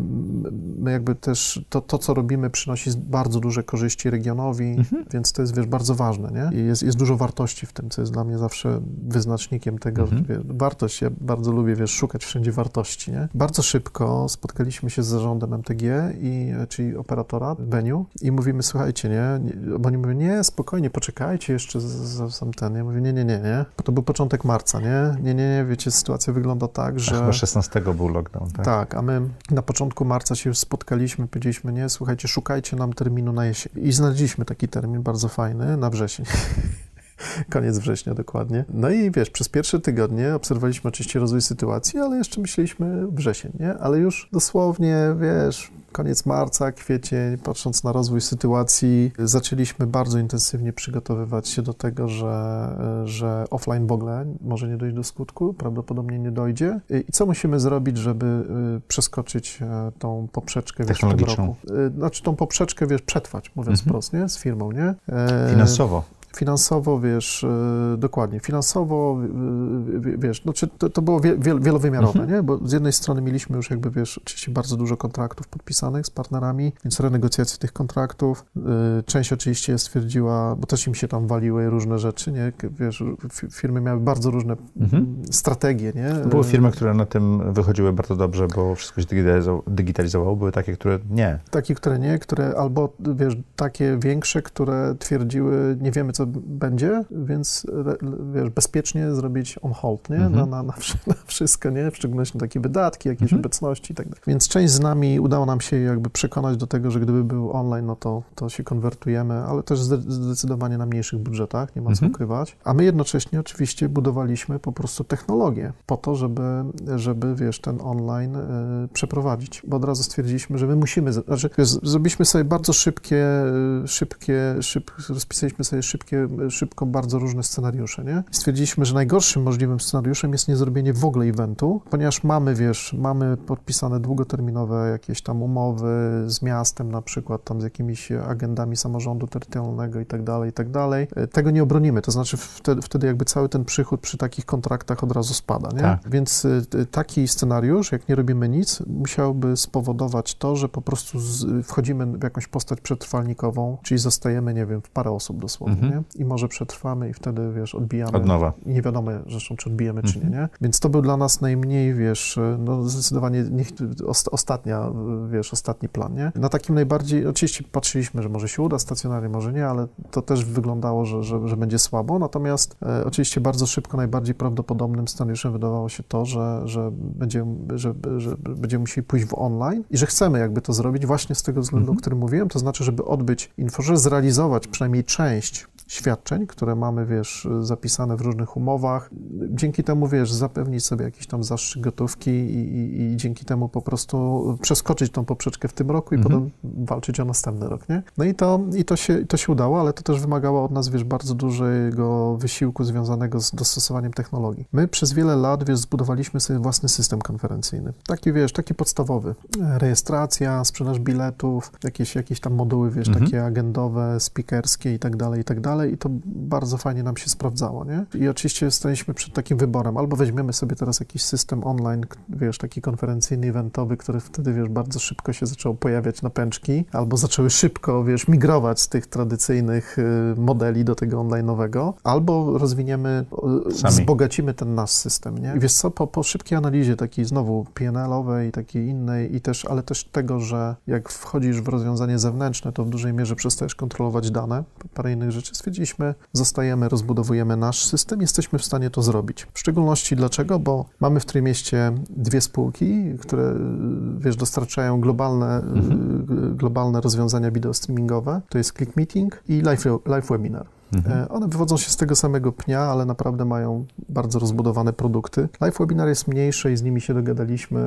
my jakby też, to, to co robimy przynosi bardzo duże korzyści regionowi, mhm. więc to jest, wiesz, bardzo ważne, nie? I jest, jest dużo wartości w tym, co jest dla mnie zawsze wyznacznikiem tego, mhm. wiesz, wartość, ja bardzo lubię, wiesz, szukać wszędzie wartości, nie? Bardzo szybko spotkaliśmy się z zarządem MTG, i, czyli operatora Venue i mówimy, słuchajcie, nie, bo oni mówią, nie, spokojnie, poczekajcie jeszcze za sam ten. Ja mówię, nie, nie, nie, nie, bo to był początek marca, nie, nie, nie, nie, wiecie, sytuacja wygląda tak, że... Chyba 16 był lockdown, tak? Tak, a my na początku marca się już spotkaliśmy, powiedzieliśmy, nie, słuchajcie, szukajcie nam terminu na jesień. I znaleźliśmy taki termin bardzo fajny, na wrzesień. [laughs] [laughs] Koniec września dokładnie. No i wiesz, przez pierwsze tygodnie obserwowaliśmy oczywiście rozwój sytuacji, ale jeszcze myśleliśmy wrzesień, nie? Ale już dosłownie, wiesz, koniec marca, kwiecień, patrząc na rozwój sytuacji, zaczęliśmy bardzo intensywnie przygotowywać się do tego, że, że offline w ogóle może nie dojść do skutku, prawdopodobnie nie dojdzie. I co musimy zrobić, żeby y, przeskoczyć e, tą poprzeczkę wiesz, w tym roku? Y, znaczy tą poprzeczkę, wiesz, przetrwać, mówiąc mhm. wprost, nie? Z firmą, nie? E, Finansowo. Finansowo, wiesz, e, dokładnie, finansowo, e, wiesz, no, to, to było wielowymiarowe, mhm. nie? Bo z jednej strony mieliśmy już jakby, wiesz, oczywiście bardzo dużo kontraktów podpisanych z partnerami, więc renegocjacje tych kontraktów. E, część oczywiście stwierdziła, bo też im się tam waliły różne rzeczy, nie? Wiesz, firmy miały bardzo różne mhm. strategie, nie? Były firmy, które na tym wychodziły bardzo dobrze, bo wszystko się digitalizowało, były takie, które nie. Takie, które nie, które albo, wiesz, takie większe, które twierdziły, nie wiemy, co będzie, więc wiesz, bezpiecznie zrobić on hold, nie? Mhm. Na, na, na, na, wszystko, nie? W szczególności takie wydatki, jakieś mhm. obecności i tak dalej. Więc część z nami udało nam się jakby przekonać do tego, że gdyby był online, no to, to się konwertujemy, ale też zdecydowanie na mniejszych budżetach, nie ma co mhm. ukrywać. A my jednocześnie oczywiście budowaliśmy po prostu technologię po to, żeby, żeby wiesz, ten online y, przeprowadzić. Bo od razu stwierdziliśmy, że my musimy, znaczy, wiesz, zrobiliśmy sobie bardzo szybkie, y, szybkie, szyb, rozpisaliśmy sobie szybkie szybkie, szybko bardzo różne scenariusze, nie? Stwierdziliśmy, że najgorszym możliwym scenariuszem jest niezrobienie w ogóle eventu, ponieważ mamy, wiesz, mamy podpisane długoterminowe jakieś tam umowy z miastem na przykład, tam z jakimiś agendami samorządu terytorialnego i tak dalej, i tak dalej. Tego nie obronimy, to znaczy wtedy, wtedy jakby cały ten przychód przy takich kontraktach od razu spada, nie? Tak. Więc y, taki scenariusz, jak nie robimy nic, musiałby spowodować to, że po prostu z, wchodzimy w jakąś postać przetrwalnikową, czyli zostajemy, nie wiem, w parę osób dosłownie, mhm. Nie? I może przetrwamy i wtedy, wiesz, odbijamy. Od nowa. I nie wiadomo zresztą, czy odbijemy, mhm. czy nie, mhm. nie? Więc to był dla nas najmniej, wiesz, no zdecydowanie niech, ostatnia, wiesz, ostatni plan, nie? Na takim najbardziej, oczywiście patrzyliśmy, że może się uda stacjonarnie, może nie, ale to też wyglądało, że, że, że będzie słabo, natomiast e, oczywiście bardzo szybko najbardziej prawdopodobnym scenariuszem wydawało się to, że, że, będziemy, że, że będziemy musieli pójść w online i że chcemy jakby to zrobić właśnie z tego względu, mhm. o którym mówiłem, to znaczy, żeby odbyć info, zrealizować przynajmniej część świadczeń, które mamy, wiesz, zapisane w różnych umowach. Dzięki temu, wiesz, zapewnić sobie jakiś tam zastrzyk gotówki i, i, i dzięki temu po prostu przeskoczyć tą poprzeczkę w tym roku i mhm. potem walczyć o następny rok, nie? No i to, i to, się, to się udało, ale to też wymagało od nas, wiesz, bardzo dużego wysiłku związanego z dostosowaniem technologii. My przez wiele lat, wiesz, zbudowaliśmy sobie własny system konferencyjny. Taki, wiesz, taki podstawowy. Rejestracja, sprzedaż biletów, jakieś, jakieś tam moduły, wiesz, mhm. takie agendowe, speakerskie i tak dalej, i tak dalej dalej i to bardzo fajnie nam się sprawdzało, nie? I oczywiście staliśmy przed takim wyborem, albo weźmiemy sobie teraz jakiś system online, wiesz, taki konferencyjny, eventowy, który wtedy, wiesz, bardzo szybko się zaczął pojawiać na pęczki, albo zaczęły szybko, wiesz, migrować z tych tradycyjnych y, modeli do tego online'owego, albo rozwiniemy, y, Sami. wzbogacimy ten nasz system, nie? I wiesz co, po, po szybkiej analizie takiej znowu PNL-owej, takiej innej i też, ale też tego, że jak wchodzisz w rozwiązanie zewnętrzne, to w dużej mierze przestajesz kontrolować dane, parę innych rzeczy, stwierdziliśmy, zostajemy, rozbudowujemy nasz system, jesteśmy w stanie to zrobić. W szczególności dlaczego? Bo mamy w Trójmieście dwie spółki, które, wiesz, dostarczają globalne, mhm. globalne rozwiązania wideo streamingowe. To jest Click Meeting i Live, live Webinar. Mhm. E, one wywodzą się z tego samego pnia, ale naprawdę mają bardzo rozbudowane produkty. Live Webinar jest mniejszy i z nimi się dogadaliśmy,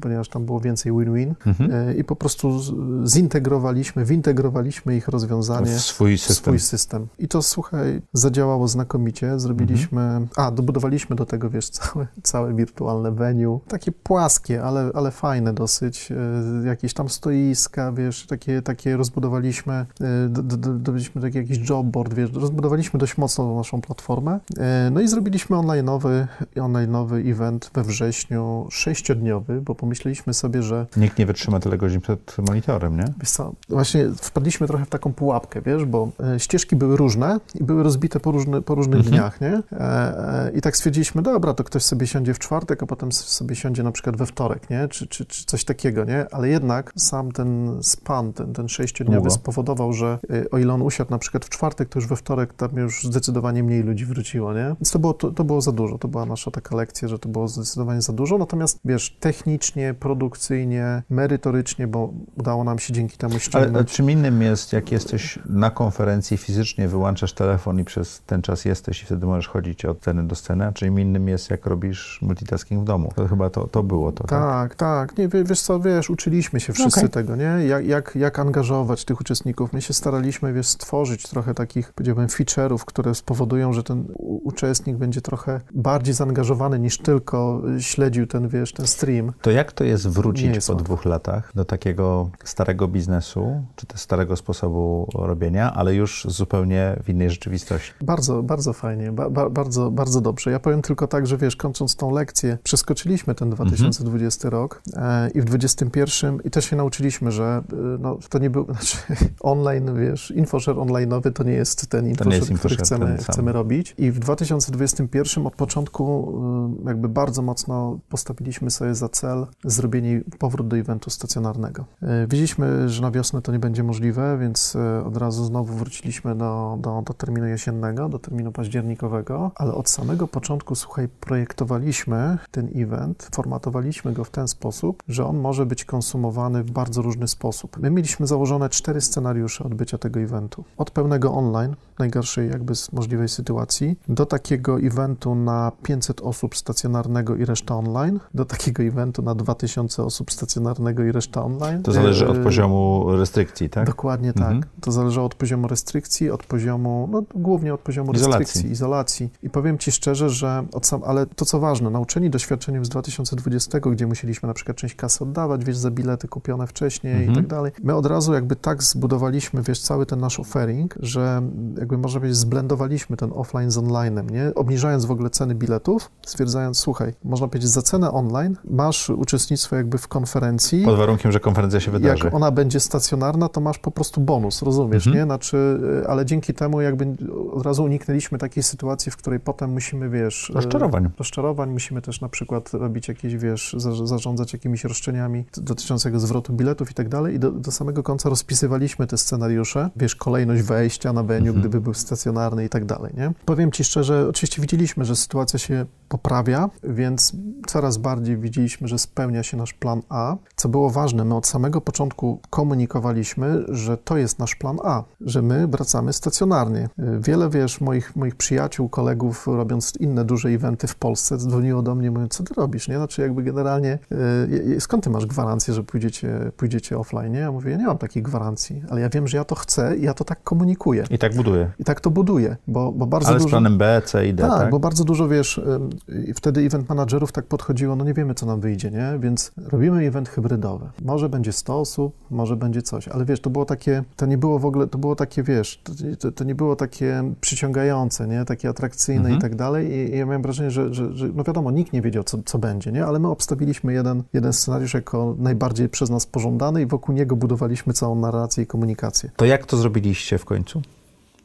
ponieważ tam było więcej win-win mhm. E, i po prostu zintegrowaliśmy, wintegrowaliśmy ich rozwiązanie w swój system. swój system. I to, słuchaj, zadziałało znakomicie. Zrobiliśmy, mhm. a, dobudowaliśmy do tego, wiesz, [laughs] całe, całe wirtualne venue. Takie płaskie, ale, ale fajne dosyć. E, jakieś tam stoiska, wiesz, takie, takie rozbudowaliśmy, dobiliśmy taki jakiś jobboard, wiesz, rozbudowaliśmy dość mocno naszą platformę. E, no i zrobiliśmy online'owy, online'owy event we wrześniu, sześciodniowy, bo pomyśleliśmy sobie, że... Nikt nie wytrzyma tyle godzin przed monitorem, nie? Wiesz co, właśnie wpadliśmy trochę w taką pułapkę, wiesz, bo e, ścieżki były różne i były rozbite po, różny, po różnych mhm. dniach, nie? E, I tak stwierdziliśmy, dobra, to ktoś sobie siądzie w czwartek, a potem sobie siądzie na przykład we wtorek, nie? Czy, czy, czy coś takiego, nie? Ale jednak sam ten span, ten, ten sześciodniowy Długo. spowodował, że o ile on usiadł na przykład w czwartek, to już we wtorek wtorek tam już zdecydowanie mniej ludzi wróciło, nie? Więc to było, to, to było za dużo, to była nasza taka lekcja, że to było zdecydowanie za dużo, natomiast wiesz, technicznie, produkcyjnie, merytorycznie, bo udało nam się dzięki temu ściągnąć... Ale czym innym jest, jak jesteś na konferencji fizycznie, wyłączasz telefon i przez ten czas jesteś i wtedy możesz chodzić od sceny do sceny, a czym innym jest, jak robisz multitasking w domu. To chyba to, to było to, tak? Tak, tak. Nie, wiesz co, wiesz, uczyliśmy się wszyscy okay. tego, nie? Jak, jak, jak angażować tych uczestników. My się staraliśmy, wiesz, stworzyć trochę takich, powiedziałbym, feature'ów, które spowodują, że ten uczestnik będzie trochę bardziej zaangażowany niż tylko śledził ten, wiesz, ten stream. To jak to jest wrócić jest po łatwo. dwóch latach do takiego starego biznesu, czy też starego sposobu robienia, ale już zupełnie w innej rzeczywistości? Bardzo, bardzo fajnie, ba, ba, bardzo, bardzo dobrze. Ja powiem tylko tak, że wiesz, kończąc tą lekcję, przeskoczyliśmy ten 2020 mhm. rok e, i w 2021 i też się nauczyliśmy, że e, no, to nie był, [laughs] znaczy online, wiesz, infoshare online'owy to nie jest ten infoshop, który chcemy, chcemy robić. I w 2021 od początku y, jakby bardzo mocno postawiliśmy sobie za cel zrobienie powrót do eventu stacjonarnego. Y, wiedzieliśmy, że na wiosnę to nie będzie możliwe, więc y, od razu znowu wróciliśmy do, do, do terminu jesiennego, do terminu październikowego, ale od samego początku, słuchaj, projektowaliśmy ten event, formatowaliśmy go w ten sposób, że on może być konsumowany w bardzo różny sposób. My mieliśmy założone cztery scenariusze odbycia tego eventu. Od pełnego online, najgorszej jakby z możliwej sytuacji, do takiego eventu na 500 osób stacjonarnego i reszta online, do takiego eventu na 2000 osób stacjonarnego i reszta online. To zależy od E, poziomu restrykcji, tak? Dokładnie tak. Mhm. To zależało od poziomu restrykcji, od poziomu, no głównie od poziomu Izolacji. restrykcji, izolacji. I powiem Ci szczerze, że od sam, ale to co ważne, nauczeni doświadczeniem z 2020, gdzie musieliśmy na przykład część kasy oddawać, wiesz, za bilety kupione wcześniej Mhm. i tak dalej, my od razu jakby tak zbudowaliśmy, wiesz, cały ten nasz offering, że jakby można powiedzieć, zblendowaliśmy ten offline z online'em, nie? Obniżając w ogóle ceny biletów, stwierdzając, słuchaj, można powiedzieć, za cenę online masz uczestnictwo jakby w konferencji, Pod warunkiem, że konferencja się wydarzy. jak ona będzie stacjonarna, to masz po prostu bonus, rozumiesz, Mhm. nie? Znaczy, y, ale dzięki temu jakby od razu uniknęliśmy takiej sytuacji, w której potem musimy, wiesz... y, Rozczarowań. Rozczarowań, musimy też na przykład robić jakieś, wiesz, za- zarządzać jakimiś roszczeniami dotyczącego zwrotu biletów i tak dalej i do, do samego końca rozpisywaliśmy te scenariusze, wiesz, kolejność wejścia na venue, Mhm. gdyby był stacjonarny i tak dalej, nie? Powiem Ci szczerze, oczywiście widzieliśmy, że sytuacja się poprawia, więc coraz bardziej widzieliśmy, że spełnia się nasz plan A. Co było ważne, my od samego początku komunikowaliśmy, że to jest nasz plan A, że my wracamy stacjonarnie. Wiele, wiesz, moich, moich przyjaciół, kolegów, robiąc inne duże eventy w Polsce, dzwoniło do mnie, mówiąc, co ty robisz, nie? Znaczy jakby generalnie, y, y, skąd ty masz gwarancję, że pójdziecie, pójdziecie offline, nie? Ja mówię, ja nie mam takiej gwarancji, ale ja wiem, że ja to chcę i ja to tak komunikuję. I tak buduje. I tak to buduję, bo, bo bardzo Ale z dużo... planem B, C i D, Tak, tak? bo bardzo dużo, wiesz, i wtedy event managerów tak podchodziło, no nie wiemy, co nam wyjdzie, nie? Więc robimy event hybrydowy. Może będzie 100 osób, może będzie coś, ale wiesz, to było takie, to nie było w ogóle, to było takie, wiesz, to, to, to nie było takie przyciągające, nie? Takie atrakcyjne Mhm. i tak dalej I, i ja miałem wrażenie, że, że, że, no wiadomo, nikt nie wiedział, co, co będzie, nie? Ale my obstawiliśmy jeden, jeden scenariusz jako najbardziej przez nas pożądany i wokół niego budowaliśmy całą narrację i komunikację. To jak to zrobiliście w końcu?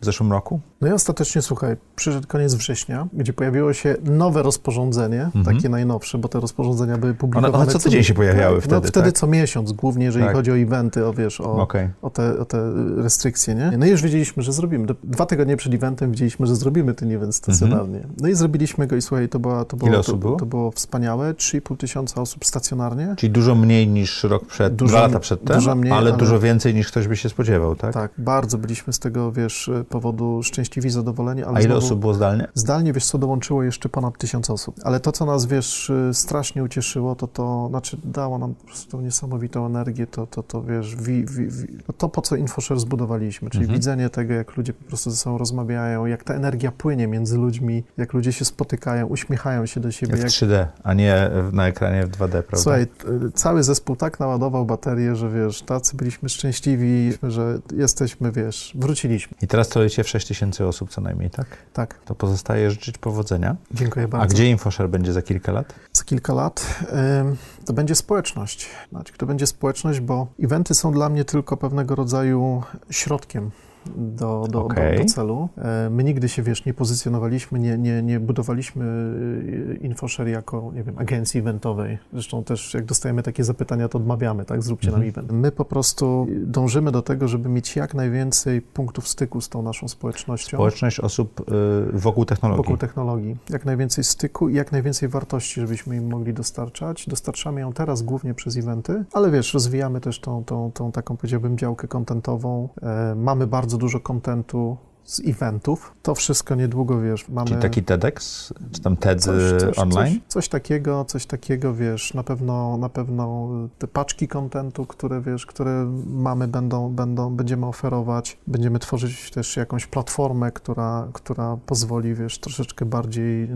W zeszłym roku? No i ostatecznie, słuchaj, przyszedł koniec września, gdzie pojawiło się nowe rozporządzenie, takie najnowsze, bo te rozporządzenia były publikowane. Mhm. One- one co tydzień się pojawiały tak, wtedy, No wtedy tak? co miesiąc, głównie jeżeli Tak. chodzi o eventy, o wiesz, o, Okej. o, te, o te restrykcje, nie? No i już wiedzieliśmy, że zrobimy. Dwa tygodnie przed eventem wiedzieliśmy, że zrobimy ten event stacjonarnie. No i zrobiliśmy go i słuchaj, to, była, to, było, Mhm. osób to, było? to było wspaniałe. 3,5 tysiąca osób stacjonarnie. Czyli dużo mniej niż rok przed, Dużo- dwa lata przedtem, dużo mniej, ale, ale- dużo więcej niż ktoś by się spodziewał, tak? Tak, bardzo byliśmy z tego, wiesz, powodu szczęśliwi, zadowoleni, ale A ile znowu... osób było zdalnie? Zdalnie, wiesz co, dołączyło jeszcze ponad tysiąc osób. Ale to, co nas, wiesz, y, strasznie ucieszyło, to to, znaczy dało nam po prostu niesamowitą energię, to, to, to wiesz, wi, wi, wi, no to, po co InfoShare zbudowaliśmy, czyli Mhm. widzenie tego, jak ludzie po prostu ze sobą rozmawiają, jak ta energia płynie między ludźmi, jak ludzie się spotykają, uśmiechają się do siebie, W jak... 3D, a nie na ekranie w 2D, prawda? Słuchaj, t- cały zespół tak naładował baterię, że wiesz, tacy byliśmy szczęśliwi, że jesteśmy, wiesz, wróciliśmy. I teraz celujecie w 6 tysięcy osób co najmniej, tak? Tak, To pozostaje życzyć powodzenia. dziękuję bardzo. A gdzie InfoShare będzie za kilka lat? za kilka lat, to będzie społeczność. Znaczy, to będzie społeczność, bo eventy są dla mnie tylko pewnego rodzaju środkiem do, do, Okej. do, do celu. E, My nigdy się, wiesz, nie pozycjonowaliśmy, nie, nie, nie budowaliśmy y, InfoShare jako, nie wiem, agencji eventowej. Zresztą też jak dostajemy takie zapytania, to odmawiamy, tak, zróbcie nam event. My po prostu dążymy do tego, żeby mieć jak najwięcej punktów styku z tą naszą społecznością. Społeczność osób wokół technologii. Wokół technologii. Jak najwięcej styku i jak najwięcej wartości, żebyśmy im mogli dostarczać. Dostarczamy ją teraz głównie przez eventy, ale wiesz, rozwijamy też tą, tą, tą taką, powiedziałbym, działkę kontentową. E, mamy bardzo dużo kontentu z eventów. To wszystko niedługo, wiesz, mamy... Czyli taki TEDx, czy tam TED Coś, coś, online? Coś, coś takiego, coś takiego, wiesz, na pewno, na pewno te paczki kontentu, które, wiesz, które mamy, będą, będą, będziemy oferować. Będziemy tworzyć też jakąś platformę, która, która pozwoli, wiesz, troszeczkę bardziej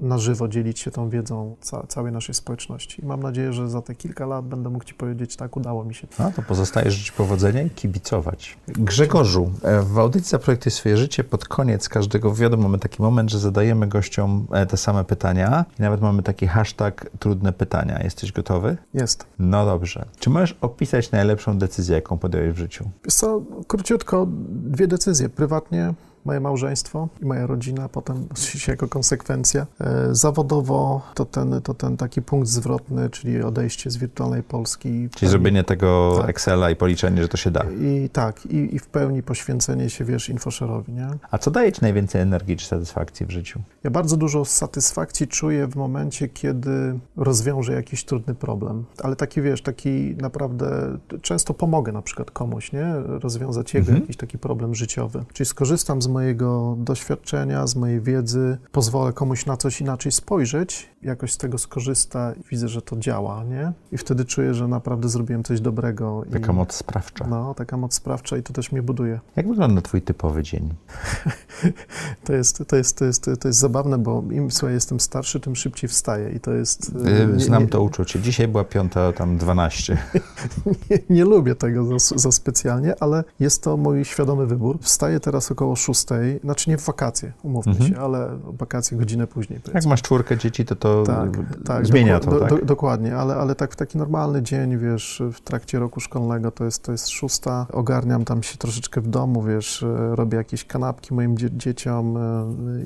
na żywo dzielić się tą wiedzą ca- całej naszej społeczności. I mam nadzieję, że za te kilka lat będę mógł Ci powiedzieć, tak, udało mi się. No to pozostaje życzyć powodzenia i kibicować. Grzegorzu, e, w audycji Zaprojektuj swoje życie pod koniec każdego wywiadu mamy taki moment, że zadajemy gościom e, te same pytania i nawet mamy taki hashtag trudne pytania. Jesteś gotowy? Jest. No dobrze. Czy możesz opisać najlepszą decyzję, jaką podjąłeś w życiu? Wiesz co, króciutko, dwie decyzje. Prywatnie moje małżeństwo i moja rodzina, potem oczywiście jako konsekwencja. E, Zawodowo to ten, to ten taki punkt zwrotny, czyli odejście z wirtualnej Polski. Czyli zrobienie tego Tak. Excela i policzenie, że to się da. I tak, i, i w pełni poświęcenie się, wiesz, infoszerowi, nie? A co daje ci najwięcej energii czy satysfakcji w życiu? Ja bardzo dużo satysfakcji czuję w momencie, kiedy rozwiążę jakiś trudny problem. Ale taki, wiesz, taki naprawdę, często pomogę na przykład komuś, nie? Rozwiązać jego Mhm. jakiś taki problem życiowy. Czyli skorzystam z mojego doświadczenia, z mojej wiedzy. Pozwolę komuś na coś inaczej spojrzeć, jakoś z tego skorzysta i widzę, że to działa, nie? I wtedy czuję, że naprawdę zrobiłem coś dobrego. Taka i, moc sprawcza. No, taka moc sprawcza i to też mnie buduje. [laughs] Jak wygląda twój typowy dzień? to, jest, to, jest, to, jest, to jest zabawne, bo im słuchaj, jestem starszy, tym szybciej wstaję i to jest... Yy, nie, Znam to uczucie. Dzisiaj była piąta, tam dwanaście. [laughs] nie, nie, lubię tego za, za, specjalnie, ale jest to mój świadomy wybór. Wstaję teraz około szóstej, znaczy nie w wakacje, umówmy mhm. się, ale wakacje godzinę później. Powiedzmy. Jak masz czwórkę dzieci, to to tak, tak, zmienia to, tak? Do, dokładnie, ale, ale tak w taki normalny dzień, wiesz, w trakcie roku szkolnego to jest, to jest szósta, ogarniam tam się troszeczkę w domu, wiesz, robię jakieś kanapki moim dzie dzieciom, e,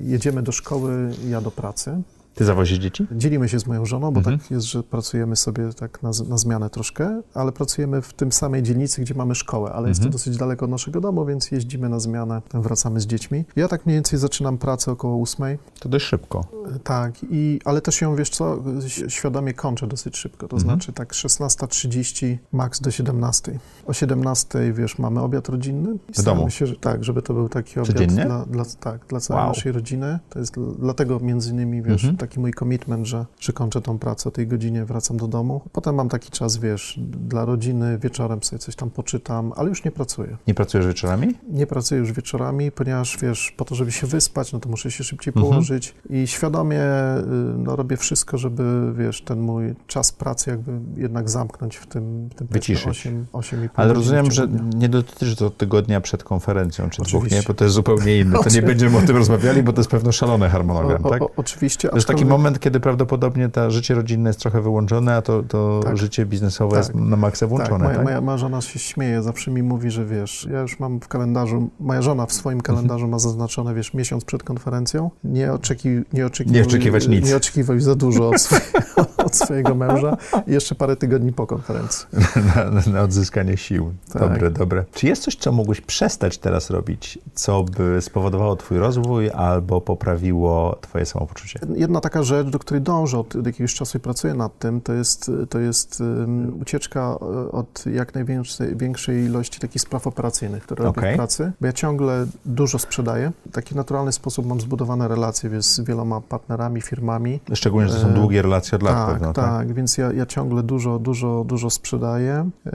jedziemy do szkoły, ja do pracy. Ty zawozisz dzieci? Dzielimy się z moją żoną, bo mhm. tak jest, że pracujemy sobie tak na, na, zmianę troszkę, ale pracujemy w tym samej dzielnicy, gdzie mamy szkołę, ale mhm. jest to mhm. dosyć daleko od naszego domu, więc jeździmy na zmianę, wracamy z dziećmi. Ja tak mniej więcej zaczynam pracę około ósmej. To dość szybko. Tak, i, ale też ją, wiesz co, świadomie kończę dosyć szybko, to mhm. znaczy tak 16.30, max do 17. O 17, wiesz, mamy obiad rodzinny. W domu? Się, że, tak, żeby to był taki obiad dla, dla, tak, dla całej wow. naszej rodziny. To jest dlatego między innymi, wiesz, mhm taki mój commitment, że, że kończę tą pracę o tej godzinie, wracam do domu. Potem mam taki czas, wiesz, dla rodziny, wieczorem sobie coś tam poczytam, ale już nie pracuję. Nie pracujesz wieczorami? Nie pracuję już wieczorami, ponieważ, wiesz, po to, żeby się wyspać, no to muszę się szybciej mhm. położyć i świadomie y, no, robię wszystko, żeby, wiesz, ten mój czas pracy jakby jednak zamknąć w tym, w tym Wyciszyć. 8, 8 Ale rozumiem, że nie dotyczy to tygodnia przed konferencją, czy Oczywiście. dwóch, nie? Bo to jest zupełnie inne. To nie będziemy o tym rozmawiali, bo to jest pewno szalony harmonogram, o, tak? O, oczywiście. To jest taki moment, kiedy prawdopodobnie to życie rodzinne jest trochę wyłączone, a to, to tak. życie biznesowe tak. jest na maksa włączone. Tak. Moja, tak? moja, żona się śmieje, zawsze mi mówi, że wiesz, ja już mam w kalendarzu, moja żona w swoim mhm. kalendarzu ma zaznaczone, wiesz, miesiąc przed konferencją. Nie, oczeki, nie, oczekiwuj, nie oczekiwać nic. Nie oczekiwać za dużo od, [laughs] od swojego męża i jeszcze parę tygodni po konferencji. [laughs] na, na, odzyskanie sił. Tak. Dobre, dobre. Czy jest coś, co mógłbyś przestać teraz robić, co by spowodowało twój rozwój albo poprawiło twoje samopoczucie? Jedna taka rzecz, do której dążę od, od jakiegoś czasu i pracuję nad tym, to jest, to jest um, ucieczka e, od jak największej większej ilości takich spraw operacyjnych, które okay. robię w pracy, bo ja ciągle dużo sprzedaję. W taki naturalny sposób mam zbudowane relacje z wieloma partnerami, firmami. Szczególnie, że to są e, długie relacje od lat tak, pewno, tak? Tak, więc ja, ja ciągle dużo, dużo, dużo sprzedaję. E,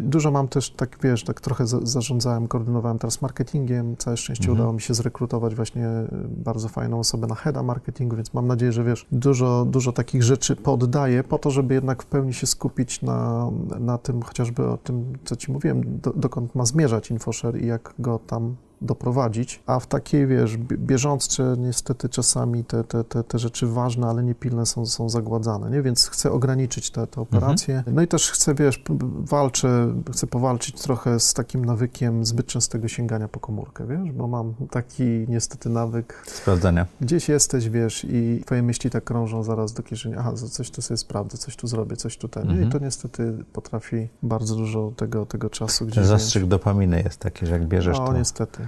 dużo mam też, tak wiesz, tak trochę zarządzałem, koordynowałem teraz marketingiem. Całe szczęście mhm. udało mi się zrekrutować właśnie bardzo fajną osobę na heada marketingu, więc mam nadzieję, że wiesz, dużo, dużo takich rzeczy poddaję po to, żeby jednak w pełni się skupić na, na tym, chociażby o tym, co ci mówiłem, do, dokąd ma zmierzać InfoShare i jak go tam doprowadzić, a w takiej, wiesz, bieżące niestety czasami te, te, te, te rzeczy ważne, ale niepilne są, są zagładzane, nie? Więc chcę ograniczyć te, te operacje. Mhm. No i też chcę, wiesz, walczę, chcę powalczyć trochę z takim nawykiem zbyt częstego sięgania po komórkę, wiesz, bo mam taki niestety nawyk... Sprawdzania. Gdzieś jesteś, wiesz, i twoje myśli tak krążą zaraz do kieszeni, aha, coś tu sobie sprawdzę, coś tu zrobię, coś tu ten. Mhm. I to niestety potrafi bardzo dużo tego, tego czasu gdzieś... Zastrzyk dopaminy jest taki, że jak bierzesz no, to... niestety.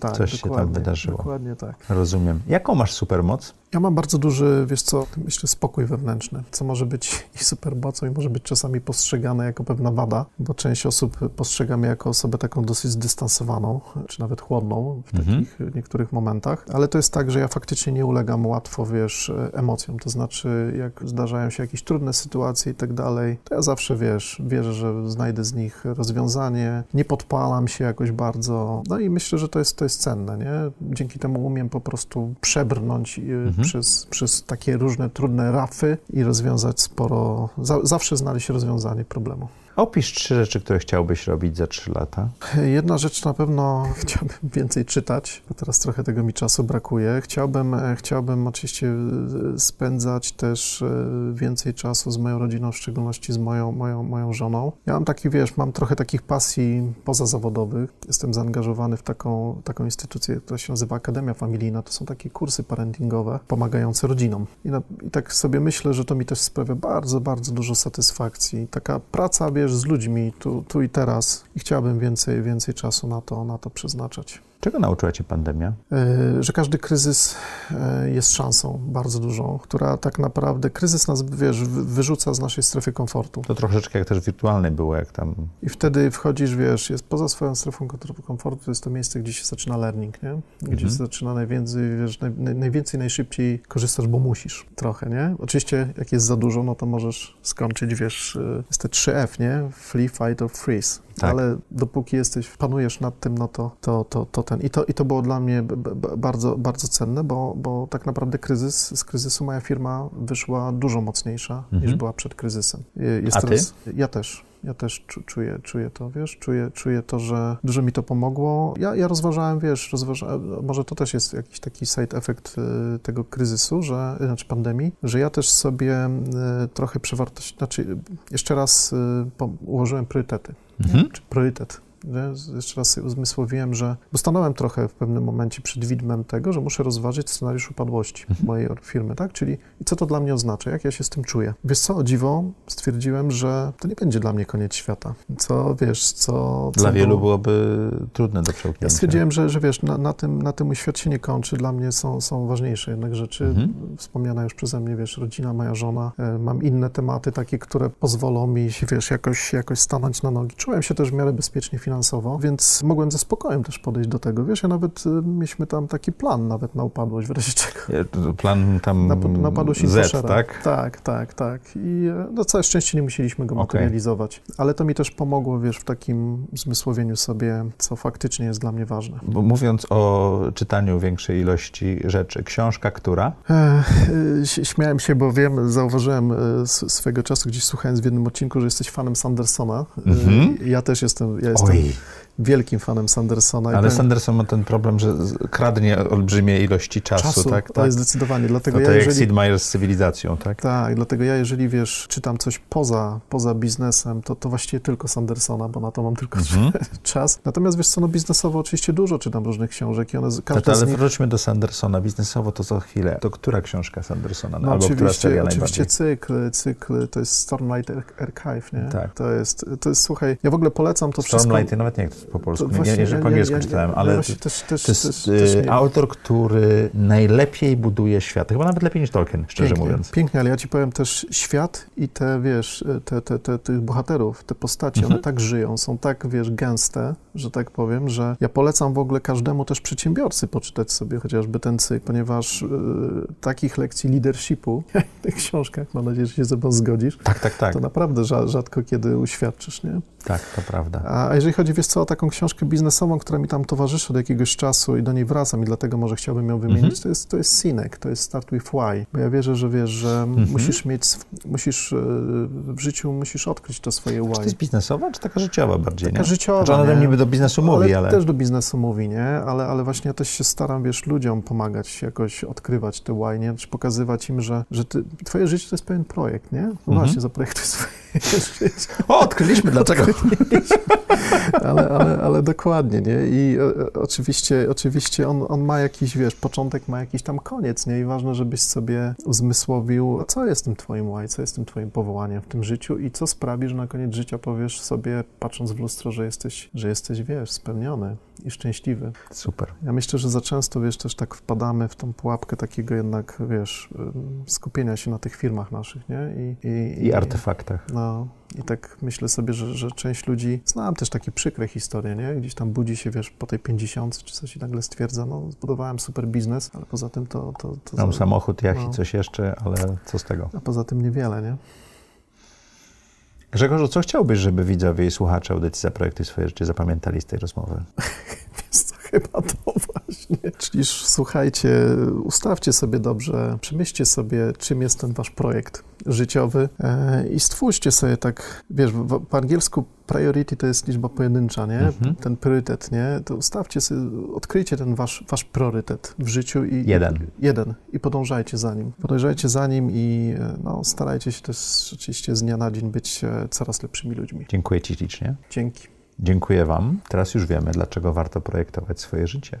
Tak, Coś się tam wydarzyło. Dokładnie tak. Rozumiem. Jaką masz supermoc? Ja mam bardzo duży, wiesz co, myślę, spokój wewnętrzny, co może być [laughs] i supermocą, i może być czasami postrzegane jako pewna wada, bo część osób postrzega mnie jako osobę taką dosyć zdystansowaną, czy nawet chłodną w mhm. takich niektórych momentach, ale to jest tak, że ja faktycznie nie ulegam łatwo, wiesz, emocjom, to znaczy jak zdarzają się jakieś trudne sytuacje i tak dalej, to ja zawsze, wiesz, wierzę, że znajdę z nich rozwiązanie, nie podpalam się jakoś bardzo, no i myślę, że to jest, to jest cenne, nie? Dzięki temu umiem po prostu przebrnąć mhm mhm. przez, przez takie różne trudne rafy i rozwiązać sporo, za, zawsze znaleźć rozwiązanie problemu. Opisz trzy rzeczy, które chciałbyś robić za trzy lata. Jedna rzecz na pewno [laughs] chciałbym więcej czytać, bo teraz trochę tego mi czasu brakuje. Chciałbym, e, chciałbym oczywiście e, spędzać też e, więcej czasu z moją rodziną, w szczególności z moją, moją, moją żoną. Ja mam taki, wiesz, mam trochę takich pasji pozazawodowych. Jestem zaangażowany w taką, taką instytucję, która się nazywa Akademia Familijna. To są takie kursy parentingowe pomagające rodzinom. I, na, I tak sobie myślę, że to mi też sprawia bardzo, bardzo dużo satysfakcji. Taka praca, wiesz, z ludźmi tu, tu i teraz i chciałbym więcej, więcej czasu na to, na to przeznaczać. Czego nauczyła cię pandemia? E, że każdy kryzys e, jest szansą bardzo dużą, która tak naprawdę, kryzys nas, wiesz, wyrzuca z naszej strefy komfortu. To troszeczkę jak też wirtualne było, jak tam... I wtedy wchodzisz, wiesz, jest poza swoją strefą komfortu, to jest to miejsce, gdzie się zaczyna learning, nie? Gdzie mhm. się zaczyna najwięcej, wiesz, naj, najwięcej, najszybciej korzystasz, bo musisz trochę, nie? Oczywiście, jak jest za dużo, no to możesz skończyć, wiesz, e, jest te 3F, nie? Flee, fight or freeze. Tak. Ale dopóki jesteś, panujesz nad tym, no to, to, to, to ten. I to, I to było dla mnie bardzo, bardzo cenne, bo, bo tak naprawdę kryzys, z kryzysu moja firma wyszła dużo mocniejsza mhm. niż była przed kryzysem. Jest A teraz, ty? Ja też. Ja też czuję, czuję to, wiesz, czuję, czuję to, że dużo mi to pomogło. Ja, ja rozważałem, wiesz, rozważałem, może to też jest jakiś taki side effect y, tego kryzysu, że, znaczy pandemii, że ja też sobie y, trochę przewartość, znaczy jeszcze raz y, ułożyłem priorytety mhm. czy priorytet. Nie? Jeszcze raz sobie uzmysłowiłem, że bo stanąłem trochę w pewnym momencie przed widmem tego, że muszę rozważyć scenariusz upadłości mhm. mojej firmy, tak? Czyli co to dla mnie oznacza, jak ja się z tym czuję. Wiesz co, o dziwo, stwierdziłem, że to nie będzie dla mnie koniec świata. Co, wiesz, co... co dla wielu byłoby trudne do przełknięcia. Ja stwierdziłem, że, że wiesz, na, na, tym, na tym mój świat się nie kończy, dla mnie są, są ważniejsze jednak rzeczy. Mhm. Wspomniana już przeze mnie, wiesz, rodzina, moja żona. E, mam inne tematy takie, które pozwolą mi, wiesz, jakoś, jakoś stanąć na nogi. Czułem się też w miarę bezpiecznie finansowo, więc mogłem ze spokojem też podejść do tego. Wiesz, ja nawet y, mieliśmy tam taki plan nawet na upadłość, w razie [laughs] czego. Plan tam na, na upadłość Z, tak? Tak, tak, tak. I e, no całe szczęście nie musieliśmy go okay. materializować. Ale to mi też pomogło, wiesz, w takim zmysłowieniu sobie, co faktycznie jest dla mnie ważne. Bo mówiąc o czytaniu większej ilości rzeczy, książka która? E, śmiałem się, bo wiem, zauważyłem e, swego czasu gdzieś słuchając w jednym odcinku, że jesteś fanem Sandersona. Mm -hmm. Ja też jestem, ja jestem Hey. Wielkim fanem Sandersona. Ale Sanderson ma ten problem, że kradnie olbrzymie ilości czasu, czasu tak? To jest zdecydowanie. Dlatego no to ja, jak jeżeli, Sid Meier z cywilizacją, tak? Tak, dlatego ja jeżeli, wiesz, czytam coś poza, poza biznesem, to, to właściwie tylko Sandersona, bo na to mam tylko mhm. [laughs] czas. Natomiast, wiesz co, no biznesowo oczywiście dużo czytam różnych książek i one, każda tak, ale nich... wróćmy do Sandersona. Biznesowo to za chwilę. To która książka Sandersona? No, Albo oczywiście, która oczywiście cykl, cykl, to jest Stormlight Archive, nie? Tak. To jest, to jest, słuchaj, ja w ogóle polecam to Stormlight, wszystko... Stormlight, nawet nie jak po polsku. To, nie, że po angielsku ja, ja, czytałem, ale też, też, to jest też, y, autor, który najlepiej buduje świat. Chyba nawet lepiej niż Tolkien, szczerze pięknie, mówiąc. Pięknie, ale ja ci powiem też świat i te, wiesz, te, te, te, tych bohaterów, te postacie, mhm. one tak żyją, są tak, wiesz, gęste, że tak powiem, że ja polecam w ogóle każdemu też przedsiębiorcy poczytać sobie chociażby ten cykl, ponieważ y, takich lekcji leadershipu [laughs] w tych książkach, mam nadzieję, że się ze mną zgodzisz, tak, tak, tak. to naprawdę rzadko kiedy uświadczysz, nie? Tak, to prawda. A jeżeli chodzi, wiesz co, o taką książkę biznesową, która mi tam towarzyszy od jakiegoś czasu i do niej wracam i dlatego może chciałbym ją wymienić, mm-hmm. to, jest, to jest Sinek, to jest Start with Why. Bo ja wierzę, że wiesz, że mm-hmm. musisz mieć, musisz e, w życiu musisz odkryć to swoje why. Czy to jest biznesowa, czy taka życiowa bardziej, Taka nie? życiowa, Znaczy ona niby do biznesu mówi, ale, ale... też do biznesu mówi, nie? Ale, ale właśnie ja też się staram, wiesz, ludziom pomagać, jakoś odkrywać te why, nie? Czy pokazywać im, że, że ty, twoje życie to jest pewien projekt, nie? No mm-hmm. właśnie, zaprojektuj swoje. O, odkryliśmy dlaczego. ale, ale, ale dokładnie, nie? I e, oczywiście, oczywiście on, on ma jakiś, wiesz, początek ma jakiś tam koniec, nie? I ważne, żebyś sobie uzmysłowił, co jest tym twoim why, co jest tym twoim powołaniem w tym życiu i co sprawi, że na koniec życia powiesz sobie, patrząc w lustro, że jesteś, że jesteś, wiesz, spełniony i szczęśliwy. Super. Ja myślę, że za często, wiesz, też tak wpadamy w tą pułapkę takiego jednak, wiesz, skupienia się na tych firmach naszych, nie? I, i, I artefaktach. No, i tak myślę sobie, że, że część ludzi, znam też takie przykre historie, nie? Gdzieś tam budzi się, wiesz, po tej 50 czy coś i nagle stwierdza, no zbudowałem super biznes, ale poza tym to... to, to Mam za... samochód, jach no. i coś jeszcze, ale co z tego? A poza tym niewiele, nie? Grzegorzu, co chciałbyś, żeby widzowie i słuchacze audycji Zaprojektuj swoje życie zapamiętali z tej rozmowy? [laughs] chyba to właśnie. Czyli słuchajcie, ustawcie sobie dobrze, przemyślcie sobie, czym jest ten wasz projekt życiowy e, i stwórzcie sobie tak, wiesz, w, po angielsku priority to jest liczba pojedyncza, nie? Mhm. Ten priorytet, nie? To ustawcie sobie, odkryjcie ten wasz, wasz priorytet w życiu i... Jeden. Jeden. I podążajcie za nim. Podążajcie za nim i e, no, starajcie się też oczywiście z dnia na dzień być e, coraz lepszymi ludźmi. Dziękuję Ci ślicznie. Dzięki. Dziękuję Wam. Teraz już wiemy, dlaczego warto projektować swoje życie.